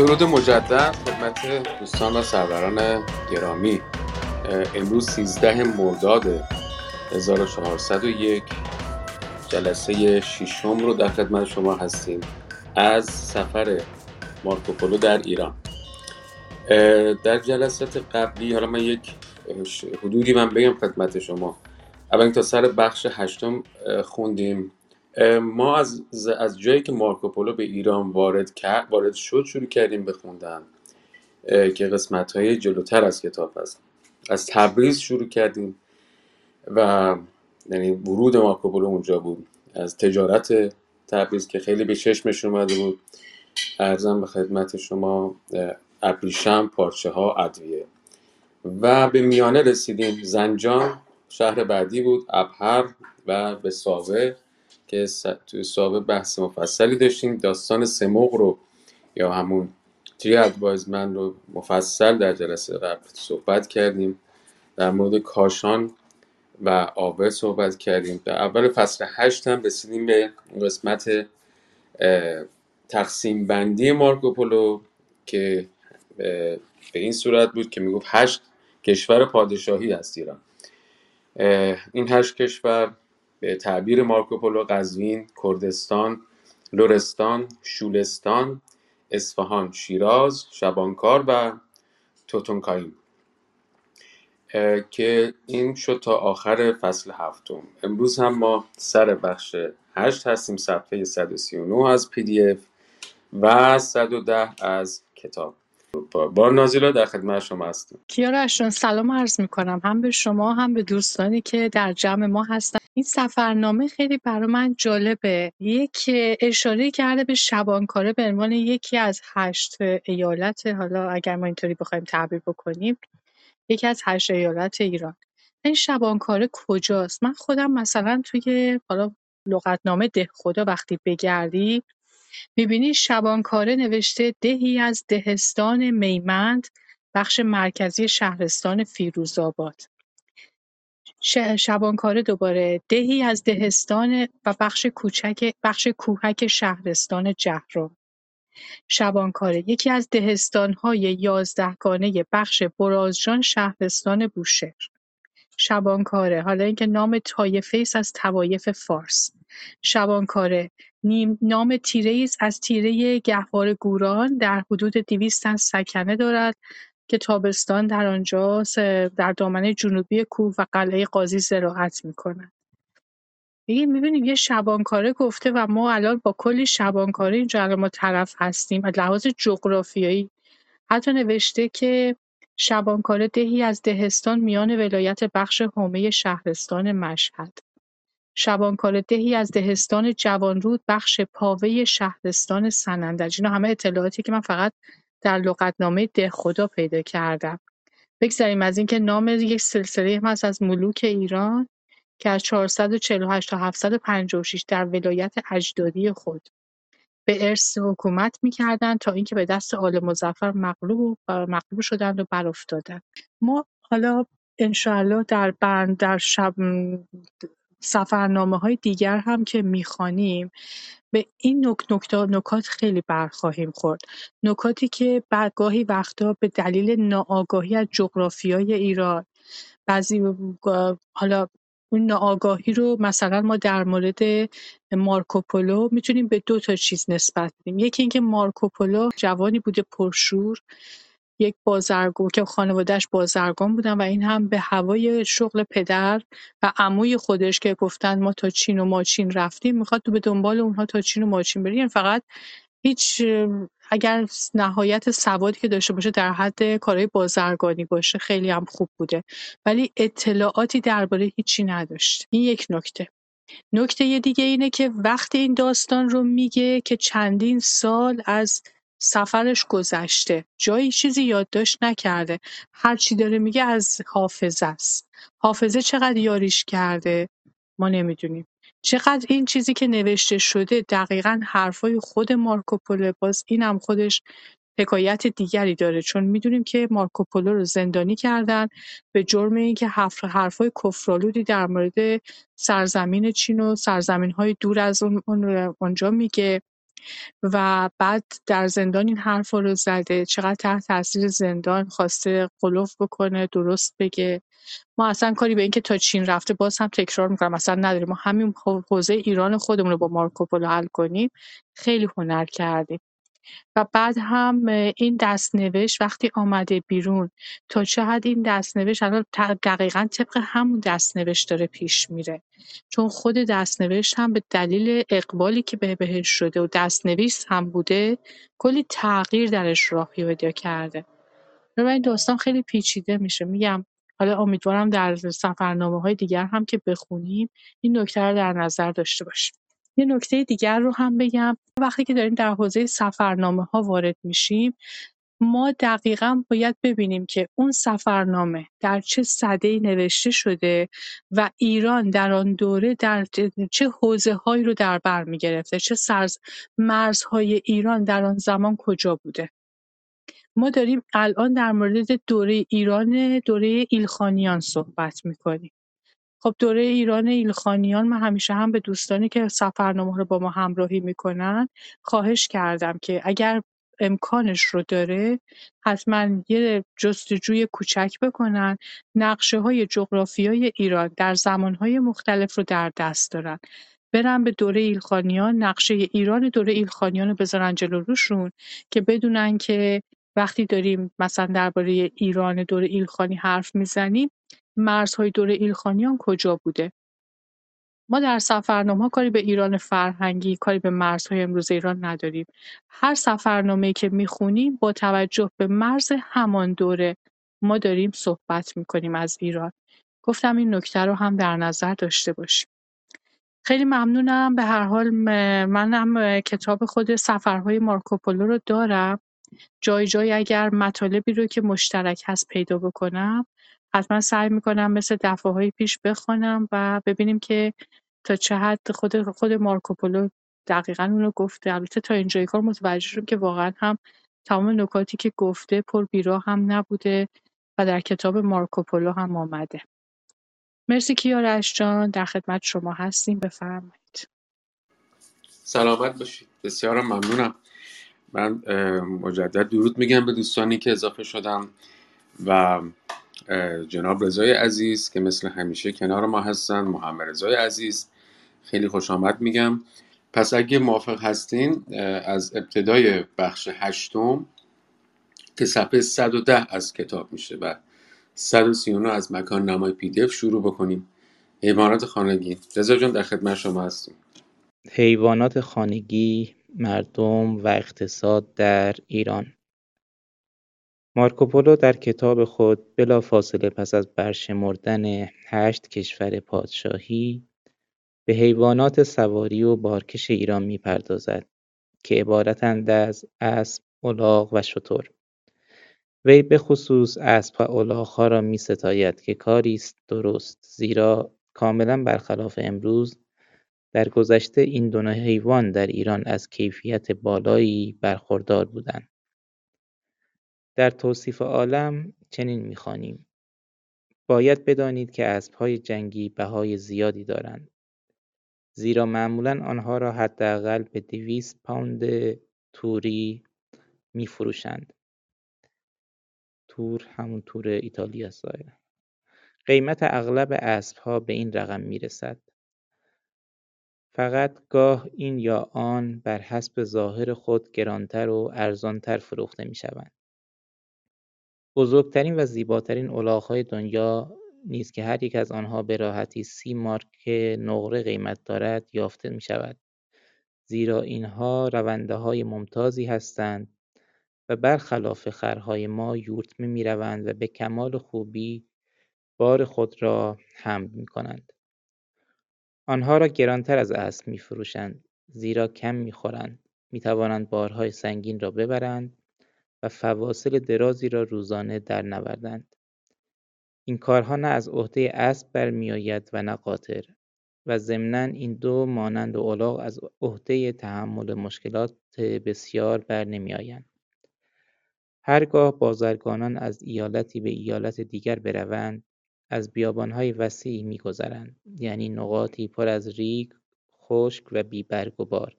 درود مجدد خدمت دوستان و سروران گرامی. امروز 13 مرداد 1401 جلسه ششم رو در خدمت شما هستیم از سفر مارکوپولو در ایران. در جلسات قبلی حالا من یک حدودی من بگم خدمت شما. اول تا سر بخش هشتم خوندیم ما از, از جایی که مارکوپولو به ایران وارد کرد وارد شد شروع کردیم بخوندن که قسمت های جلوتر از کتاب هست از تبریز شروع کردیم و یعنی ورود مارکوپولو اونجا بود. از تجارت تبریز که خیلی به چشمش اومده بود. ارزم به خدمت شما ابریشم پارچه ها ادویه. و به میانه رسیدیم. زنجان شهر بعدی بود ابهر و به ساوه. که توی سابق بحث مفصلی داشتیم داستان سموق رو یا همون تری ادوایزمن رو مفصل در جلسه قبل صحبت کردیم. در مورد کاشان و آوه صحبت کردیم. در اول فصل هشت هم رسیدیم به قسمت تقسیم بندی مارکوپولو که به این صورت بود که می‌گفت هشت کشور پادشاهی هست ایران. این هشت کشور به تعبیر مارکوپولو قزوین، کردستان، لرستان، شولستان، اصفهان، شیراز، شبانکار و توتونکاین که این شد تا آخر فصل هفتم. امروز هم ما سر بخش هشت هستیم صفحه 139 از پی دی اف و 110 از کتاب. با نازیلا در خدمت شما هستیم کیارا سلام عرض می‌کنم. هم به شما هم به دوستانی که در جمع ما هستن. این سفرنامه خیلی برای من جالبه. یک اشاره کرده به شبانکاره به عنوان یکی از هشت ایالت حالا اگر ما اینطوری بخوایم تعبیر بکنیم یکی از هشت ایالت ایران. این شبانکاره کجاست؟ من خودم مثلا توی حالا لغتنامه ده خدا وقتی بگردی می‌بینی شبانکاره نوشته دهی از دهستان میمند بخش مرکزی شهرستان فیروزآباد شبانکاره دوباره دهی از دهستان و بخش کوچک بخش کوهک شهرستان جهرم شبانکاره یکی از دهستانهای یازدهگانه بخش برازجان شهرستان بوشهر. شبانکاره حالا اینکه نام طایفه از طوایف فارس. شبانکاره. نام تیره است از تیره گهوار گوران در حدود دویست تن سکنه دارد که تابستان در آنجا در دامنه جنوبی کوه و قلعه قاضی زراعت می‌کنند. دیگه می‌بینیم یه شبانکاره گفته و ما الان با کلی شبانکاره اینجا الان ما طرف هستیم از لحاظ جغرافیایی. حتی نوشته که شبانکاره دهی از دهستان میان ولایت بخش حومه شهرستان مشهد. شبانکاره دهی از دهستان جوانرود بخش پاوه شهرستان سنندج. اینا همه اطلاعاتی که من فقط در لغتنامه دهخدا پیدا کردم. بگذاریم از اینکه نام یک سلسله هم از ملوک ایران که از 448 تا 756 در ولایت اجدادی خود به ارث حکومت می‌کردند تا اینکه به دست آل مظفر مغلوب مغلوب شدند و برافتادند. ما حالا انشاءالله در بند در شب سفرنامه های دیگر هم که می‌خوانیم به این نک نکته نکات خیلی برخواهیم خورد. نکاتی که گاهی وقتا به دلیل ناآگاهی از جغرافیای ایران بعضی حالا اون ناآگاهی رو مثلا ما در مورد مارکوپولو می‌تونیم به دو تا چیز نسبت بدیم. یکی اینکه مارکوپولو جوانی بوده پرشور. یک بازرگان که خانوادهش بازرگان بودن و این هم به هوای شغل پدر و عموی خودش که گفتن ما تا چین و ماچین رفتیم می‌خواد تو به دنبال اونها تا چین و ماچین بری یعنی فقط هیچ اگر نهایت سوادی که داشته باشه در حد کارهای بازرگانی باشه خیلی هم خوب بوده. ولی اطلاعاتی درباره هیچی نداشت. این یک نکته. نکته دیگه اینه که وقتی این داستان رو میگه که چندین سال از سفرش گذشته. جایی چیزی یادداشت نکرده. هر چی داره میگه از حافظه است. حافظه چقدر یاریش کرده؟ ما نمی‌دونیم. چقدر این چیزی که نوشته شده دقیقا حرفای خود مارکوپولو باز اینم خودش حکایت دیگری داره. چون می‌دونیم که مارکوپولو رو زندانی کردن به جرم اینکه حرفای کفرالودی در مورد سرزمین چین و سرزمین های دور از اون اونجا میگه. و بعد در زندان این حرف رو زده. چقدر تحت تاثیر زندان خواسته قلوف بکنه درست بگه. ما اصلا کاری به اینکه تا چین رفته باز هم تکرار می‌کنم. اصلا نداریم. ما همین حوزه ایران خودمون رو با مارکوپولو حل کنیم. خیلی هنر کردیم. و بعد هم این دستنوشت وقتی آمده بیرون تا چه حد این دستنوشت الان دقیقا طبق همون دستنوشت داره پیش میره. چون خود دستنوشت هم به دلیل اقبالی که به بهش شده و دستنویس هم بوده کلی تغییر درش راه پیدا کرده. و این داستان خیلی پیچیده میشه. میگم حالا امیدوارم در سفرنامه های دیگر هم که بخونیم این نکته رو در نظر داشته باشیم. یه نکته دیگر رو هم بگم. وقتی که داریم در حوزه سفرنامه ها وارد میشیم ما دقیقا باید ببینیم که اون سفرنامه در چه ای نوشته شده و ایران در آن دوره در چه حوزه هایی رو در بر می گرفته چه سرز مرزهای ایران در آن زمان کجا بوده. ما داریم الان در مورد دوره ایران دوره ایلخانیان صحبت می‌کنیم. خب دوره ایران ایلخانیان من همیشه هم به دوستانی که سفرنامه رو با ما همراهی می‌کنن خواهش کردم که اگر امکانش رو داره حتما یه جستجوی کوچک بکنن نقشه های جغرافیای ایران در زمانهای مختلف رو در دست دارن. برن به دوره ایلخانیان نقشه ایران دوره ایلخانیان رو بذارن جلو روشون که بدونن که وقتی داریم مثلا درباره ایران دوره ایلخانی حرف می‌زنیم مرزهای دوره ایلخانیان کجا بوده؟ ما در سفرنامه کاری به ایران فرهنگی کاری به مرزهای امروز ایران نداریم. هر سفرنامه که می‌خونیم با توجه به مرز همان دوره ما داریم صحبت می‌کنیم از ایران. گفتم این نکته رو هم در نظر داشته باشیم. خیلی ممنونم. به هر حال منم کتاب خود سفرهای مارکوپولو رو دارم. جای جای اگر مطالبی رو که مشترک هست پیدا بکنم حتما سعی می‌کنم مثل های پیش بخوانم و ببینیم که تا چه حد خود خود مارکوپولو دقیقا اونو گفته. البته تا اینجای کار متوجه شدم که واقعا هم تمام نکاتی که گفته پر بیرا هم نبوده و در کتاب مارکوپولو هم آمده. مرسی کیارش جان. در خدمت شما هستیم. بفرمایید. سلامت باشید. بسیار ممنونم. من مجدد درود میگم به دوستانی که اضافه شدم و جناب رضای عزیز که مثل همیشه کنار ما هستن محمد رضای عزیز. خیلی خوش آمد میگم. پس اگه موافق هستین از ابتدای بخش هشتم که صفحه 110 از کتاب میشه و 139 از مکان نمای پی دی شروع بکنیم. حیوانات خانگی. رضا جان در خدمت شما هستیم. حیوانات خانگی مردم و اقتصاد در ایران. مارکوپولو در کتاب خود بلافاصله پس از برشمردن هشت کشور پادشاهی به حیوانات سواری و بارکش ایران می‌پردازد که عبارتند از اسب، الاغ و شتر. وی به خصوص اسب و الاغها را میستاید که کاری است درست زیرا کاملا برخلاف امروز در گذشته این دو حیوان در ایران از کیفیت بالایی برخوردار بودند در توصیف عالم چنین می‌خوانیم باید بدانید که اسبهای جنگی بهای زیادی دارند زیرا معمولا آنها را حداقل به دویست پوند توری میفروشند. تور همون تور ایتالیا است قیمت اغلب اسبها به این رقم می‌رسد. فقط گاه این یا آن بر حسب ظاهر خود گرانتر و ارزانتر فروخته می‌شوند. بزرگترین و زیباترین الاغهای دنیا نیز که هر یک از آنها به راحتی سی مارک نقره قیمت دارد یافته می شود زیرا اینها رونده های ممتازی هستند و برخلاف خرهای ما یورتمه می روند و به کمال خوبی بار خود را حمل می کنند. آنها را گرانتر از اسب می فروشند زیرا کم می خورند می توانند بارهای سنگین را ببرند و فواصل درازی را روزانه در نوردند. این کارها نه از عهده اسب برمیآید و نه قاطر و ضمنا این دو مانند الاغ از عهده تحمل مشکلات بسیار برنمیآیند هرگاه بازرگانان از ایالتی به ایالت دیگر بروند از بیابانهای وسیعی میگذرند یعنی نقاطی پر از ریگ خشک و بیبرگ و بار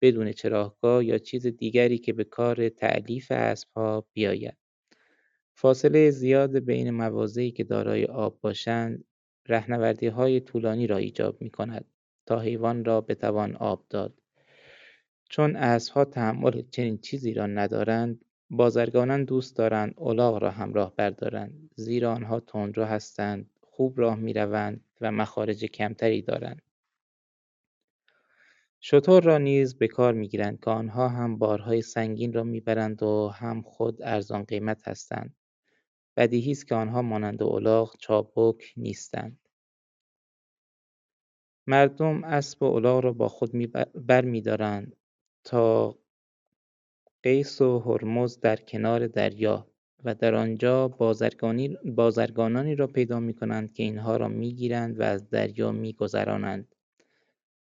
بدون چراگاه یا چیز دیگری که به کار تعلیف اسبها بیاید. فاصله زیاد بین مواضعی که دارای آب باشند های طولانی را ایجاب می‌کند تا حیوان را بتوان آب داد. چون اسبها تحمل چنین چیزی را ندارند بازرگانان دوست دارند الاغ را همراه بردارند. زیرا آنها تندرو هستند خوب راه می‌روند و مخارج کمتری دارند. شتر را نیز به کار می‌گیرند که آنها هم بارهای سنگین را می‌برند و هم خود ارزان قیمت هستند. بدیهی است که آنها مانند الاغ چابک نیستند. مردم اسب و الاغ را با خود برمیدارند تا قیس و هرمز در کنار دریا و در آنجا بازرگانانی را پیدا می‌کنند که اینها را می‌گیرند و از دریا میگذرانند.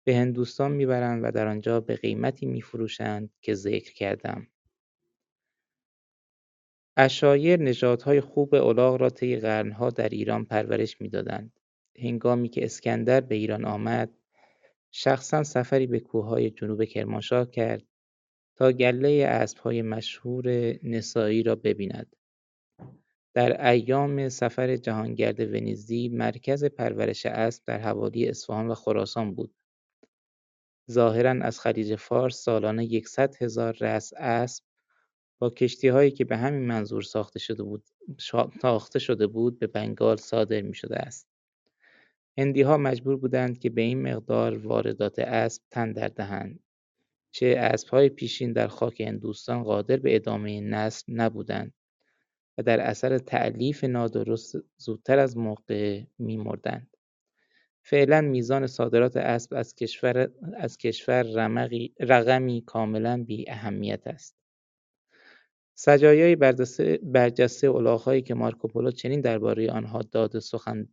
به هندوستان می‌برند و در آنجا به قیمتی میفروشند که ذکر کردم. اشایر نژادهای خوب الاغ را طی قرنها در ایران پرورش می‌دادند. هنگامی که اسکندر به ایران آمد شخصا سفری به کوههای جنوب کرمانشاه کرد تا گله اسبهای مشهور نسایی را ببیند. در ایام سفر جهانگرد ونیزی مرکز پرورش اسب در حوالی اصفهان و خراسان بود. ظاهرا از خلیج فارس سالانه یکصد هزار رأس اسب با کشتیهایی که به همین منظور ساخته شده بود ساخته شده بود به بنگال صادر می شده است. هندیها مجبور بودند که به این مقدار واردات اسب تن در دهند چه اسبهای پیشین در خاک هندوستان قادر به ادامه نسل نبودند و در اثر تعلیف نادرست زودتر از موقع میمردند. فعلا میزان صادرات اسب از کشور, از کشور رقمی کاملا بی اهمیت است. سجایای برجسته الاغهایی که مارکوپولو چنین درباره آنها داد سخن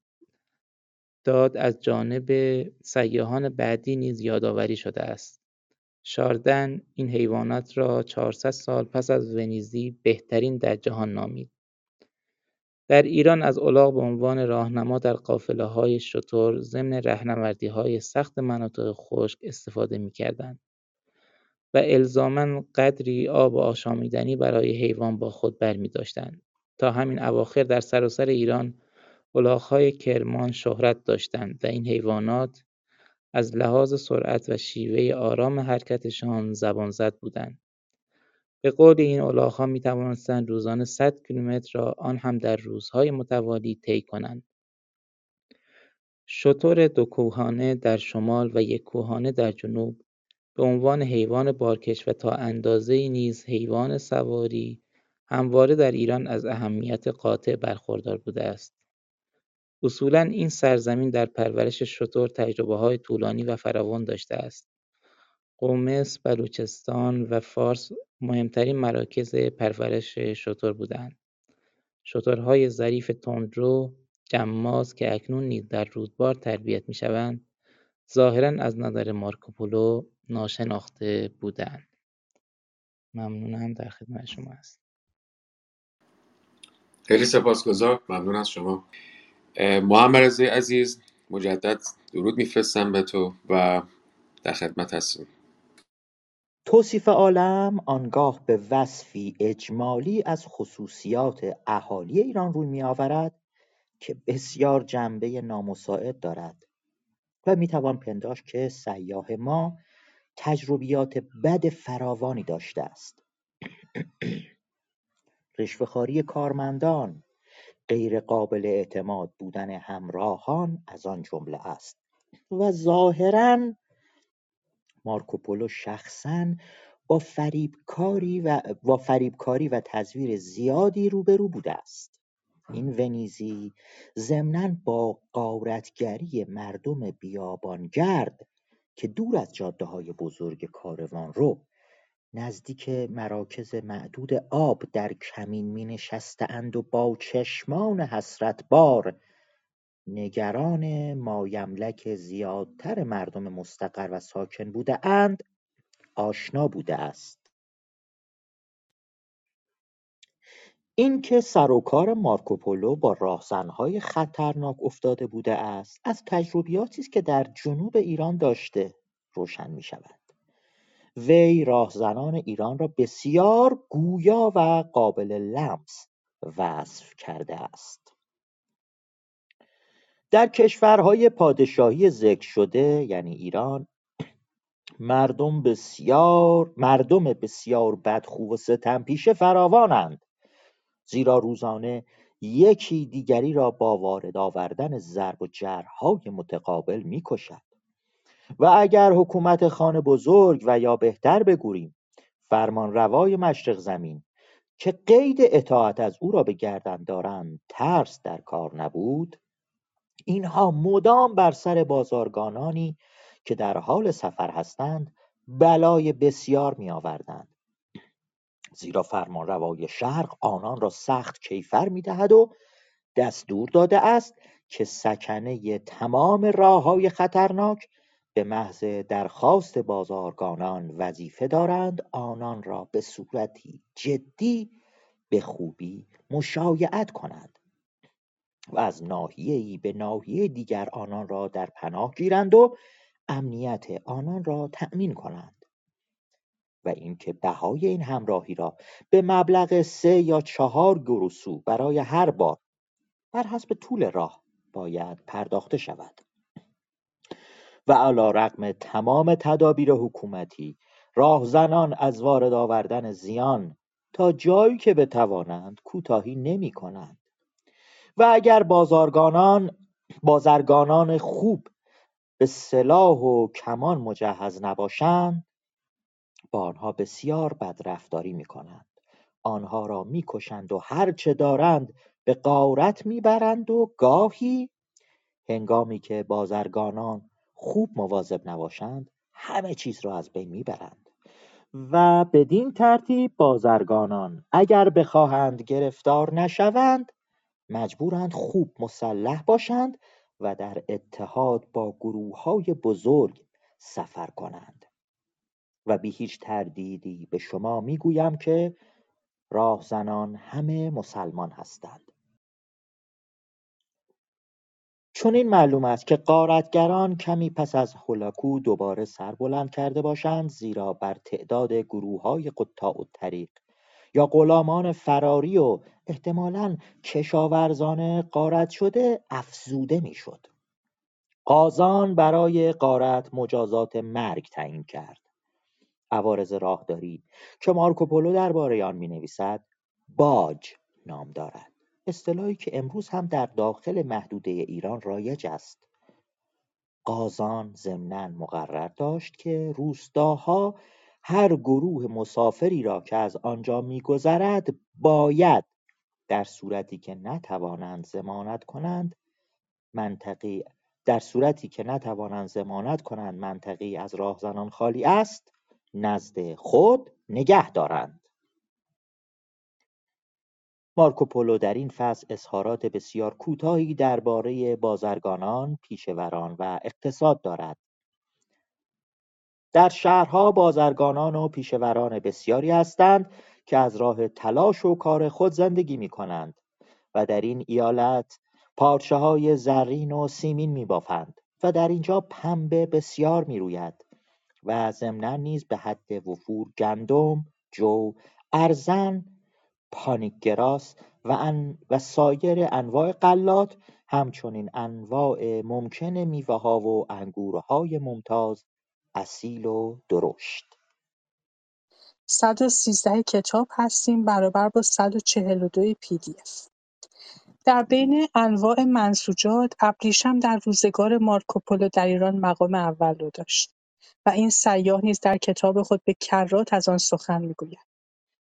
داد از جانب سیاحان بعدی نیز یادآوری شده است. شاردن این حیوانات را 400 سال پس از ونیزی بهترین در جهان نامید. در ایران از الاغ به عنوان راهنما در های شتر ضمن های سخت مناطق خشک استفاده می‌کردند و الزاما قدری آب آشامیدنی برای حیوان با خود برمی‌داشتند تا همین اواخر در سراسر ایران های کرمان شهرت داشتند و این حیوانات از لحاظ سرعت و شیوه آرام حرکتشان زبانزد بودند. به این الاغ‌ها می‌توانستند روزانه صد کیلومتر را آن هم در روزهای متوالی طی کنند. شتر دو کوهانه در شمال و یک کوهانه در جنوب به عنوان حیوان بارکش و تا اندازه‌ای نیز حیوان سواری همواره در ایران از اهمیت قاطع برخوردار بوده است. اصولا این سرزمین در پرورش شتر های طولانی و فراوان داشته است. قومس، بلوچستان و فارس مهمترین مراکز پرورش شتر بودند. شترهای ظریف تندرو، جماز که اکنون نیز در رودبار تربیت می‌شوند ظاهرا از نظر مارکوپولو ناشناخته بودند. ممنونم در خدمت شما است. خیلی سپاسگزار ممنون از شما محمد عزیز مجدد درود میفرستم به تو و در خدمت هستیم توصیف عالم آنگاه به وصفی اجمالی از خصوصیات اهالی ایران روی میآورد که بسیار جنبه نامساعد دارد و می‌توان پنداشت که سیاح ما تجربیات بد فراوانی داشته است. رشوهخواری کارمندان غیر قابل اعتماد بودن همراهان از آن جمله است و ظاهرا مارکوپولو شخصا با فریبکاری و با فریبکاری و تزویر زیادی روبرو بوده است. این ونیزی ضمنا با قارتگری مردم بیابانگرد که دور از جاده های بزرگ کاروان رو نزدیک مراکز معدود آب در کمین می نشستند و با چشمان حسرت بار نگران مایملک زیادتر مردم مستقر و ساکن بوده اند آشنا بوده است. اینکه سر و کار مارکوپولو با راهزنهای خطرناک افتاده بوده است از تجربیاتی است که در جنوب ایران داشته روشن می شود وی راهزنان ایران را بسیار گویا و قابل لمس وصف کرده است. در کشورهای پادشاهی ذکر شده یعنی ایران مردم بسیار مردم بسیار بدخو و ستمپیشه فراوانند. زیرا روزانه یکی دیگری را با وارد آوردن ضرب و جرهای متقابل می‌کشد. و اگر حکومت خان بزرگ و یا بهتر بگوییم فرمانروای مشرق زمین که قید اطاعت از او را به گردن دارند ترس در کار نبود. اینها مدام بر سر بازارگانانی که در حال سفر هستند بلای بسیار می آوردند زیرا فرمانروای شرق آنان را سخت کیفر می دهد و دستور داده است که سکنه تمام راه های خطرناک به محض درخواست بازارگانان وظیفه دارند آنان را به صورتی جدی به خوبی مشایعت کنند. و از ای به ناحیه دیگر آنان را در پناه گیرند و امنیت آنان را تأمین کنند. و اینکه بهای این همراهی را به مبلغ سه یا چهار گروسو برای هر بار بر حسب طول راه باید پرداخته شود. و علا رقم تمام تدابیر حکومتی راهزنان از وارد آوردن زیان تا جایی که بتوانند کوتاهی نمی کنند. و اگر بازارگانان بازرگانان خوب به سلاح و کمان مجهز نباشند با آنها بسیار بدرفتاری می کنند آنها را می‌کشند و هرچه دارند به غارت می‌برند و گاهی هنگامی که بازرگانان خوب مواظب نباشند همه چیز را از بین می‌برند. و بدین ترتیب بازرگانان اگر بخواهند گرفتار نشوند مجبورند خوب مسلح باشند و در اتحاد با گروههای بزرگ سفر کنند. و بی هیچ تردیدی به شما می‌گویم که راهزنان همه مسلمان هستند. این معلوم است که غارتگران کمی پس از هولاکو دوباره سر بلند کرده باشند زیرا بر تعداد گروههای قطاع الطریق یا غلامان فراری و احتمالا کشاورزان غارت شده افزوده می‌شد. قازان برای غارت مجازات مرگ تعیین کرد. عوارض راهداری که مارکوپولو درباره آن می‌نویسد باج نام دارد. اصطلاحی که امروز هم در داخل محدوده ایران رایج است. قازان ضمنا مقرر داشت که روستاها هر گروه مسافری را که از آنجا میگذرد باید در صورتی که نتوانند ضمانت کنند منطقی در صورتی که نتوانند ضمانت کنند منطقی از راهزنان خالی است نزد خود نگه دارند مارکوپولو در این فصل اظهارات بسیار کوتاهی درباره بازرگانان، پیشوران و اقتصاد دارد. در شهرها بازرگانان و پیشوران بسیاری هستند که از راه تلاش و کار خود زندگی می کنند و در این ایالت پارچه های زرین و سیمین می بافند و در اینجا پنبه بسیار می روید و ضمنا نیز به حد وفور گندم، جو، ارزن پانیکگراس و, و سایر انواع غلات همچنین انواع ممکن میوه‌ها و انگورهای ممتاز اصیل و درشت. 113 کتاب هستیم برابر با 142 پی دی اف. در بین انواع منسوجات ابریشم در روزگار مارکوپولو در ایران مقام اول رو داشت و این سیاه نیز در کتاب خود به کرات از آن سخن می‌گوید.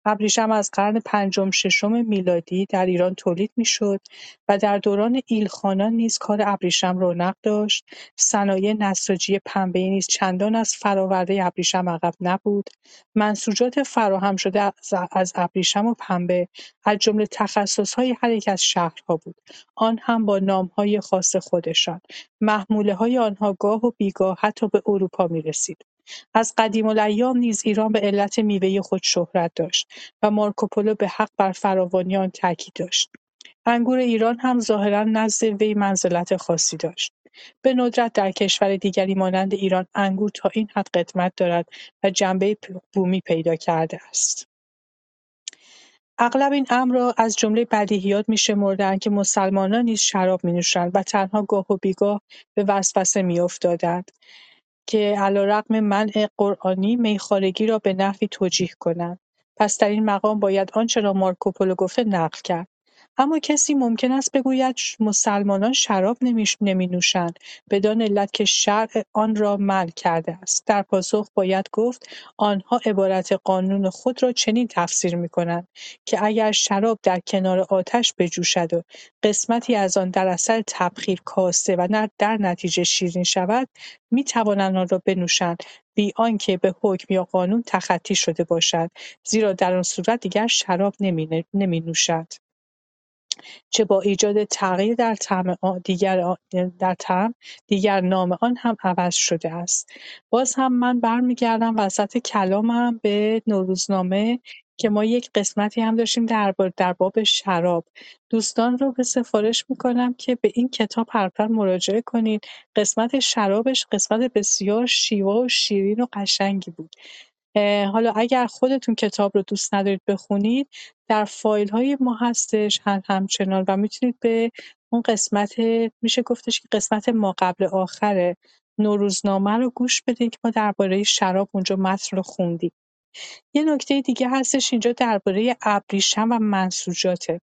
ابریشم از قرن پنجم ششم میلادی در ایران تولید می‌شد و در دوران ایلخانان نیز کار ابریشم رونق داشت. صنایع نساجی پنبه نیز چندان از فراورده ابریشم عقب نبود. منسوجات فراهم شده از ابریشم و پنبه از جمله تخصصهای هر یک از شهرها بود. آن هم با نامهای خاص خودشان. های آنها گاه و بیگاه حتی به اروپا می‌رسید. از قدیم‌الایام نیز ایران به علت میوه خود شهرت داشت و مارکوپولو به حق بر فراوانی آن تاکید داشت. انگور ایران هم ظاهرا نزد وی منزلت خاصی داشت. به ندرت در کشور دیگری مانند ایران انگور تا این حد قدمت دارد و جنبه بومی پیدا کرده است. اغلب این امر را از جمله بدیهیات می‌شمردند که مسلمانان نیز شراب می‌نوشند و تنها گاه و بیگاه به وسوسه می‌افتادند که علیرغم منع قرآنی میخوارگی را به نحوی توجیه کنند. پس در این مقام باید آنچه را مارکوپولو گفته نقل کرد. اما کسی ممکن است بگوید مسلمانان شراب نمی‌نوشند. بدان علت که شرع آن را منع کرده است. در پاسخ باید گفت آنها عبارت قانون خود را چنین تفسیر می‌کنند که اگر شراب در کنار آتش بجوشد و قسمتی از آن در اثر تبخیر کاسته و در نتیجه شیرین شود می‌توانند آن را بنوشند بی آنکه به حکم یا قانون تخطی شده باشد زیرا در آن صورت دیگر شراب نمی‌نوشد. چه با ایجاد تغییر در طعم دیگر در طعم دیگر نام آن هم عوض شده است. باز هم من برمیگردم وسط کلامم به نوروزنامه که ما یک قسمتی هم داشتیم در, در باب شراب. دوستان رو به سفارش می‌کنم که به این کتاب حتما مراجعه کنید قسمت شرابش قسمت بسیار شیوا و شیرین و قشنگی بود. حالا اگر خودتون کتاب رو دوست ندارید بخونید در فایل های ما هستش هم همچنان و می‌تونید به اون قسمت میشه گفتش که قسمت ما قبل آخره نوروزنامه رو گوش بدید که ما درباره شراب اونجا متن رو خوندیم. یه نکته دیگه هستش اینجا درباره ابریشم و منسوجاته.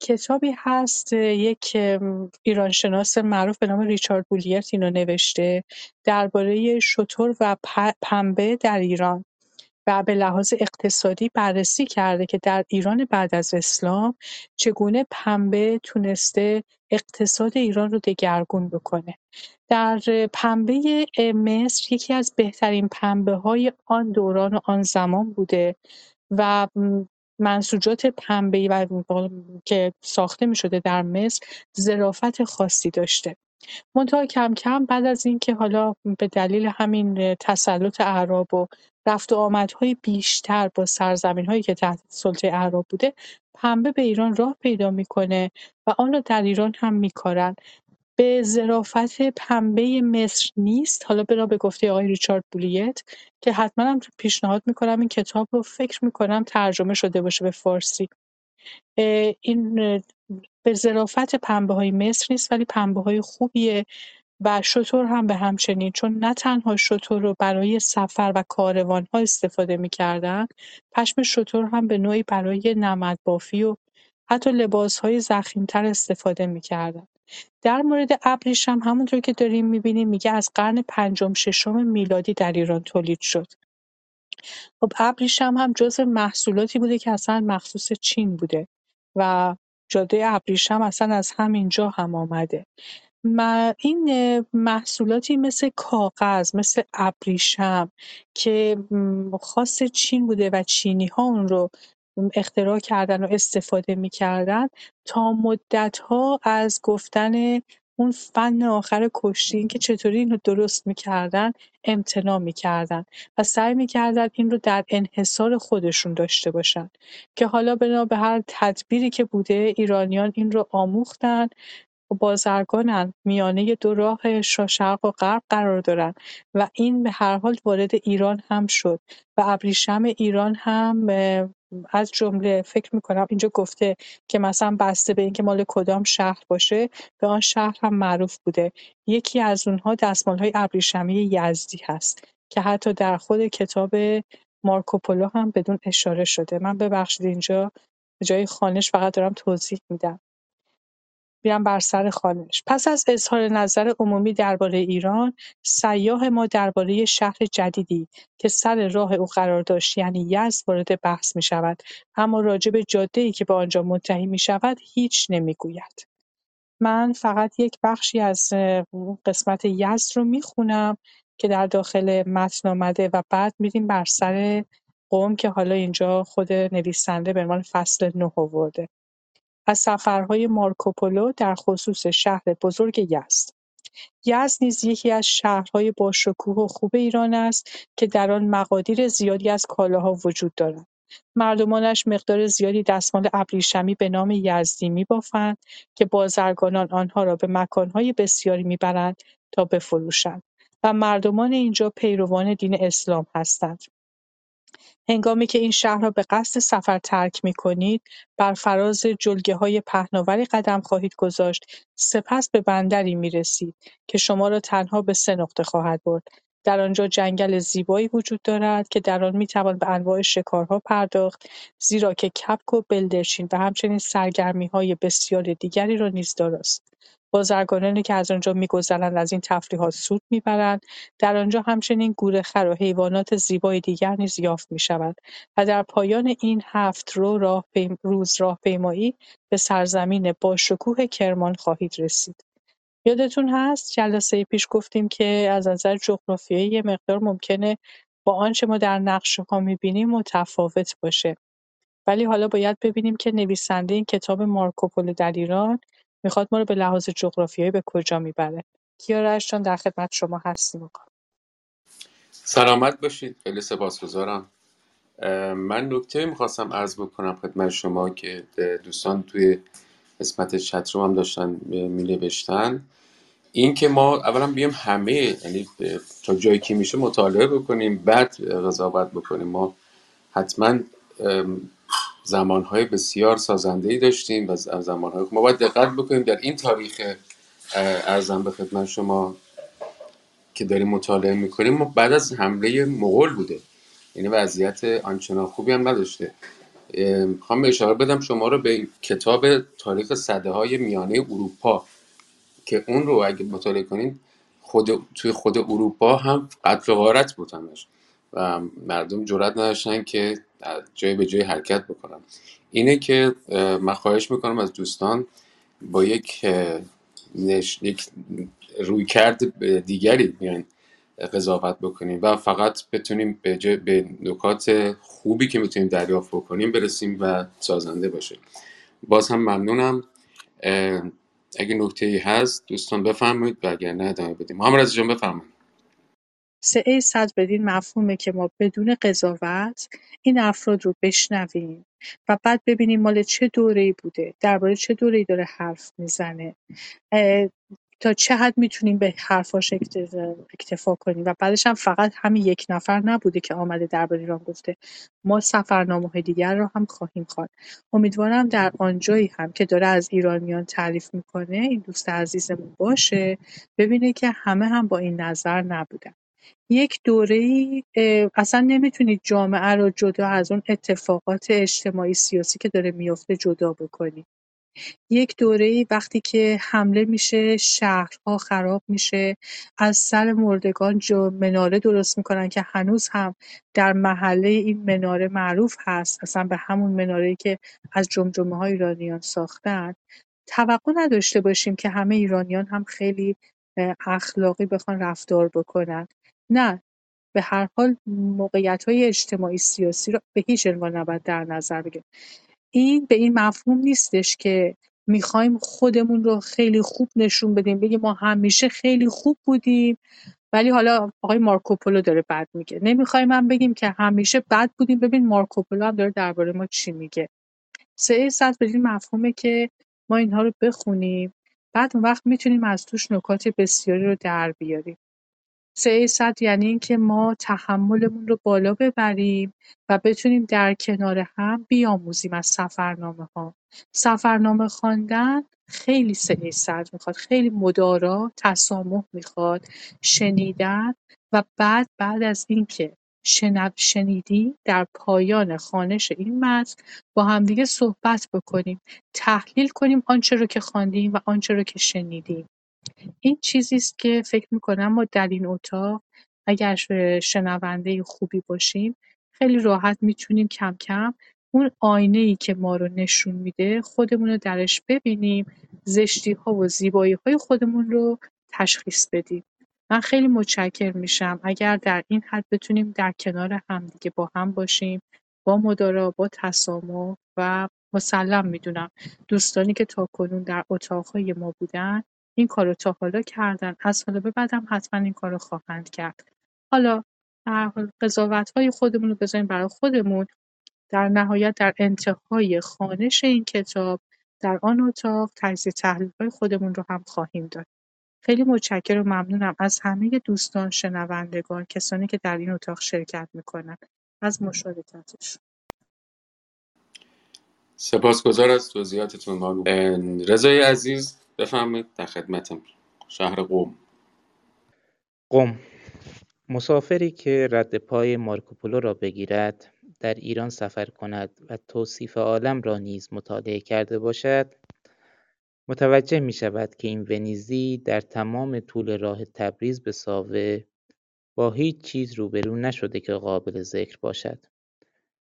کتابی هست یک ایرانشناس معروف به نام ریچارد بولیرت اینو نوشته درباره شتر و پنبه در ایران و به لحاظ اقتصادی بررسی کرده که در ایران بعد از اسلام چگونه پنبه تونسته اقتصاد ایران رو دگرگون بکنه. در پنبه مصر یکی از بهترین پنبه های آن دوران و آن زمان بوده و منسوجات پنبه‌ای و که ساخته می‌شده در مصر ظرافت خاصی داشته. منتها کم کم بعد از اینکه حالا به دلیل همین تسلط اعراب و رفت و آمدهای بیشتر با سرزمین‌هایی که تحت سلطه اعراب بوده پنبه به ایران راه پیدا می‌کنه و آن را در ایران هم میکارن. به ظرافت پنبه مصر نیست. حالا بنا به گفته آقای ریچارد بولیت که حتما هم پیشنهاد می‌کنم این کتاب رو فکر می‌کنم ترجمه شده باشه به فارسی. این به ظرافت پنبه های مصر نیست ولی پنبه های خوبیه و شطور هم به همچنین. چون نه تنها شطور رو برای سفر و کاروان ها استفاده می‌کردن پشم شطور هم به نوعی برای نمد بافی و حتی لباس های زخیمتر استفاده می‌کردن. در مورد ابریشم همونطور که داریم می‌بینیم میگه از قرن پنجم ششم میلادی در ایران تولید شد. خب ابریشم هم جز محصولاتی بوده که اصلا مخصوص چین بوده و جاده ابریشم اصلا از همینجا هم آمده. این محصولاتی مثل کاغذ مثل ابریشم که خاص چین بوده و چینی ها اون رو اختراع کردن و استفاده می‌کردن تا مدتها از گفتن اون فن آخر کشتی که چطوری اینو درست می‌کردن امتناع می‌کردن و سعی می‌کردن این رو در انحصار خودشون داشته باشن. که حالا بنا به هر تدبیری که بوده ایرانیان این رو آموختن و بازرگانن. میانه دو راه شرق و غرب قرار دارن و این به هر حال وارد ایران هم شد و ابریشم ایران هم از جمله فکر می‌کنم اینجا گفته که مثلا بسته به اینکه مال کدام شهر باشه به آن شهر هم معروف بوده. یکی از اونها دستمال های ابریشمی یزدی هست که حتی در خود کتاب مارکوپولو هم بدون اشاره شده. من ببخشید اینجا به جای خانش فقط دارم توضیح میدم. میرم بر سر خوانش پس از اظهار نظر عمومی درباره ایران سیاح ما درباره شهر جدیدی که سر راه او قرار داشت یعنی یزد وارد بحث می شود اما راجع به ای که به آنجا منتهی می شود هیچ نمی‌گوید. من فقط یک بخشی از قسمت یزد رو می‌خونم که در داخل متن آمده و بعد میریم بر سر قوم که حالا اینجا خود نویسنده به عنوان فصل نه آورده. از سفرهای مارکوپولو در خصوص شهر بزرگ یزد یزد نیز یکی از شهرهای باشکوه و خوب ایران است که در آن مقادیر زیادی از کالاها وجود دارند مردمانش مقدار زیادی دستمال ابریشمی به نام یزدی می‌بافند که بازرگانان آنها را به مکانهای بسیاری می‌برند تا بفروشند و مردمان اینجا پیروان دین اسلام هستند. هنگامی که این شهر را به قصد سفر ترک می‌کنید، بر فراز جلگه‌های پهناوری قدم خواهید گذاشت، سپس به بندری می‌رسید که شما را تنها به سه نقطه خواهد برد. در آنجا جنگل زیبایی وجود دارد که در آن می‌توان به انواع شکارها پرداخت، زیرا که کپک و بلدرچین و همچنین سرگرمی‌های بسیار دیگری را نیز داراست. بازرگانانی که از آنجا می‌گذرند از این تفریحات سود می‌برند در آنجا همچنین گورخر و حیوانات زیبای دیگر نیز یافت می‌شود و در پایان این هفت رو روز راهپیمایی به سرزمین باشکوه کرمان خواهید رسید. یادتون هست جلسه پیش گفتیم که از نظر جغرافیایی یه مقدار ممکنه با آنچه ما در نقشه‌ها می‌بینیم متفاوت باشه. ولی حالا باید ببینیم که نویسنده این کتاب مارکوپولو در ایران می‌خواد ما رو به لحاظ جغرافیایی به کجا می‌بره. کیارش جان در خدمت شما هستیم. سلامت باشید. خیلی سپاسگزارم. من نکته می‌خواستم عرض بکنم خدمت شما که دوستان توی قسمت چت رو هم داشتن می نوشتن این که ما اولا بیم همه یعنی تا جایی که میشه مطالعه بکنیم بعد قضاوت بکنیم. ما حتما زمانهای بسیار سازنده ای داشتیم و زمانهای ما باید دقت بکنیم در این تاریخ ارزم به خدمت شما که داریم مطالعه می‌کنیم ما بعد از حمله مغول بوده. یعنی وضعیت آنچنان خوبی هم نداشته. می‌خوام اشاره بدم شما رو به کتاب تاریخ صده های میانه اروپا که اون رو اگه مطالعه کنین خود توی خود اروپا هم قتل غارت بود همش. و مردم جرات نداشتن که جای به جای حرکت بکنن اینه که من خواهش می‌کنم از دوستان با یک نش... یک روی کرد دیگری بیان قضاوت بکنیم و فقط بتونیم به, به نکات خوبی که می‌تونیم دریافت بکنیم برسیم و سازنده باشه. باز هم ممنونم. اگه نکته ای هست دوستان بفرمایید و اگر نه ادامه بدیم. محمد جان بفرمایید. سعه صد بدین مفهومه که ما بدون قضاوت این افراد رو بشنویم و بعد ببینیم مال چه دوره‌ای بوده درباره چه دوره‌ای داره حرف می‌زنه. تا چه حد می‌تونیم به حرفاش اکتفا کنیم؟ و بعدش هم فقط همین یک نفر نبوده که آمده درباره ایران گفته ما سفرنامه دیگر رو هم خواهیم خواند. امیدوارم در آنجایی هم که داره از ایرانیان تعریف می‌کنه این دوست عزیزمون باشه ببینه که همه هم با این نظر نبودن. یک دوره‌ای اصلا نمی‌تونید جامعه رو جدا از اون اتفاقات اجتماعی سیاسی که داره میفته جدا بکنید یک دوره‌ای وقتی که حمله میشه شهرها خراب میشه از سر مردگان جو مناره درست می‌کنن که هنوز هم در محله این مناره معروف هست. اصلا به همون مناره‌ای که از جمجمه های ایرانیان ساختن. توقع نداشته باشیم که همه ایرانیان هم خیلی اخلاقی بخوان رفتار بکنن. نه به هر حال های اجتماعی سیاسی رو به هیچ عنوان نباید در نظر بگیریم. این به این مفهوم نیستش که می‌خوایم خودمون رو خیلی خوب نشون بدیم بگیم ما همیشه خیلی خوب بودیم ولی حالا آقای مارکوپولو داره بد میگه. نمی‌خوایم هم بگیم که همیشه بد بودیم. ببین مارکوپولو هم داره درباره ما چی میگه. سه صد به این مفهومه که ما اینها رو بخونیم بعد اون وقت می‌تونیم از توش نکات بسیاری رو در بیاریم. صد یعنی اینکه ما تحملمون رو بالا ببریم و بتونیم در کنار هم بیاموزیم از سفرنامه‌ها. سفرنامه خواندن خیلی صد می‌خواد، خیلی مدارا، تسامح می‌خواد، شنیدن و بعد بعد از اینکه شنب شنیدی در پایان خانش این متن با همدیگه صحبت بکنیم، تحلیل کنیم آنچه رو که خواندیم و آنچه رو که شنیدیم. این چیزی است که فکر می‌کنم ما در این اتاق اگر شنونده خوبی باشیم خیلی راحت می‌تونیم کم کم اون ای که ما رو نشون میده خودمون رو درش ببینیم ها و های خودمون رو تشخیص بدیم. من خیلی متشکر میشم. اگر در این حد بتونیم در کنار همدیگه با هم باشیم با مدارا با تسامح و مسلم می‌دونم. دوستانی که تاکنون در اتاقهای ما بودن این کارو تا حالا کردن. از حالا به بعدم حتما این کارو خواهند کرد. حالا در حال های خودمون رو بذاریم برای خودمون. در نهایت در انتهای خانش این کتاب در آن اتاق تجزیه تحلیل‌های خودمون رو هم خواهیم داشت. خیلی متشکرم و ممنونم از همه دوستان شنوندگان کسانی که در این اتاق شرکت می‌کنن. از مشارکتشون سپاسگزار از توضیحاتتون بانو رضای عزیز بفرمایید در خدمتم. شهر قوم قم. مسافری که رد پای مارکوپولو را بگیرد در ایران سفر کند و توصیف عالم را نیز مطالعه کرده باشد متوجه می شود که این ونیزی در تمام طول راه تبریز به ساوه با هیچ چیز روبرو نشده که قابل ذکر باشد.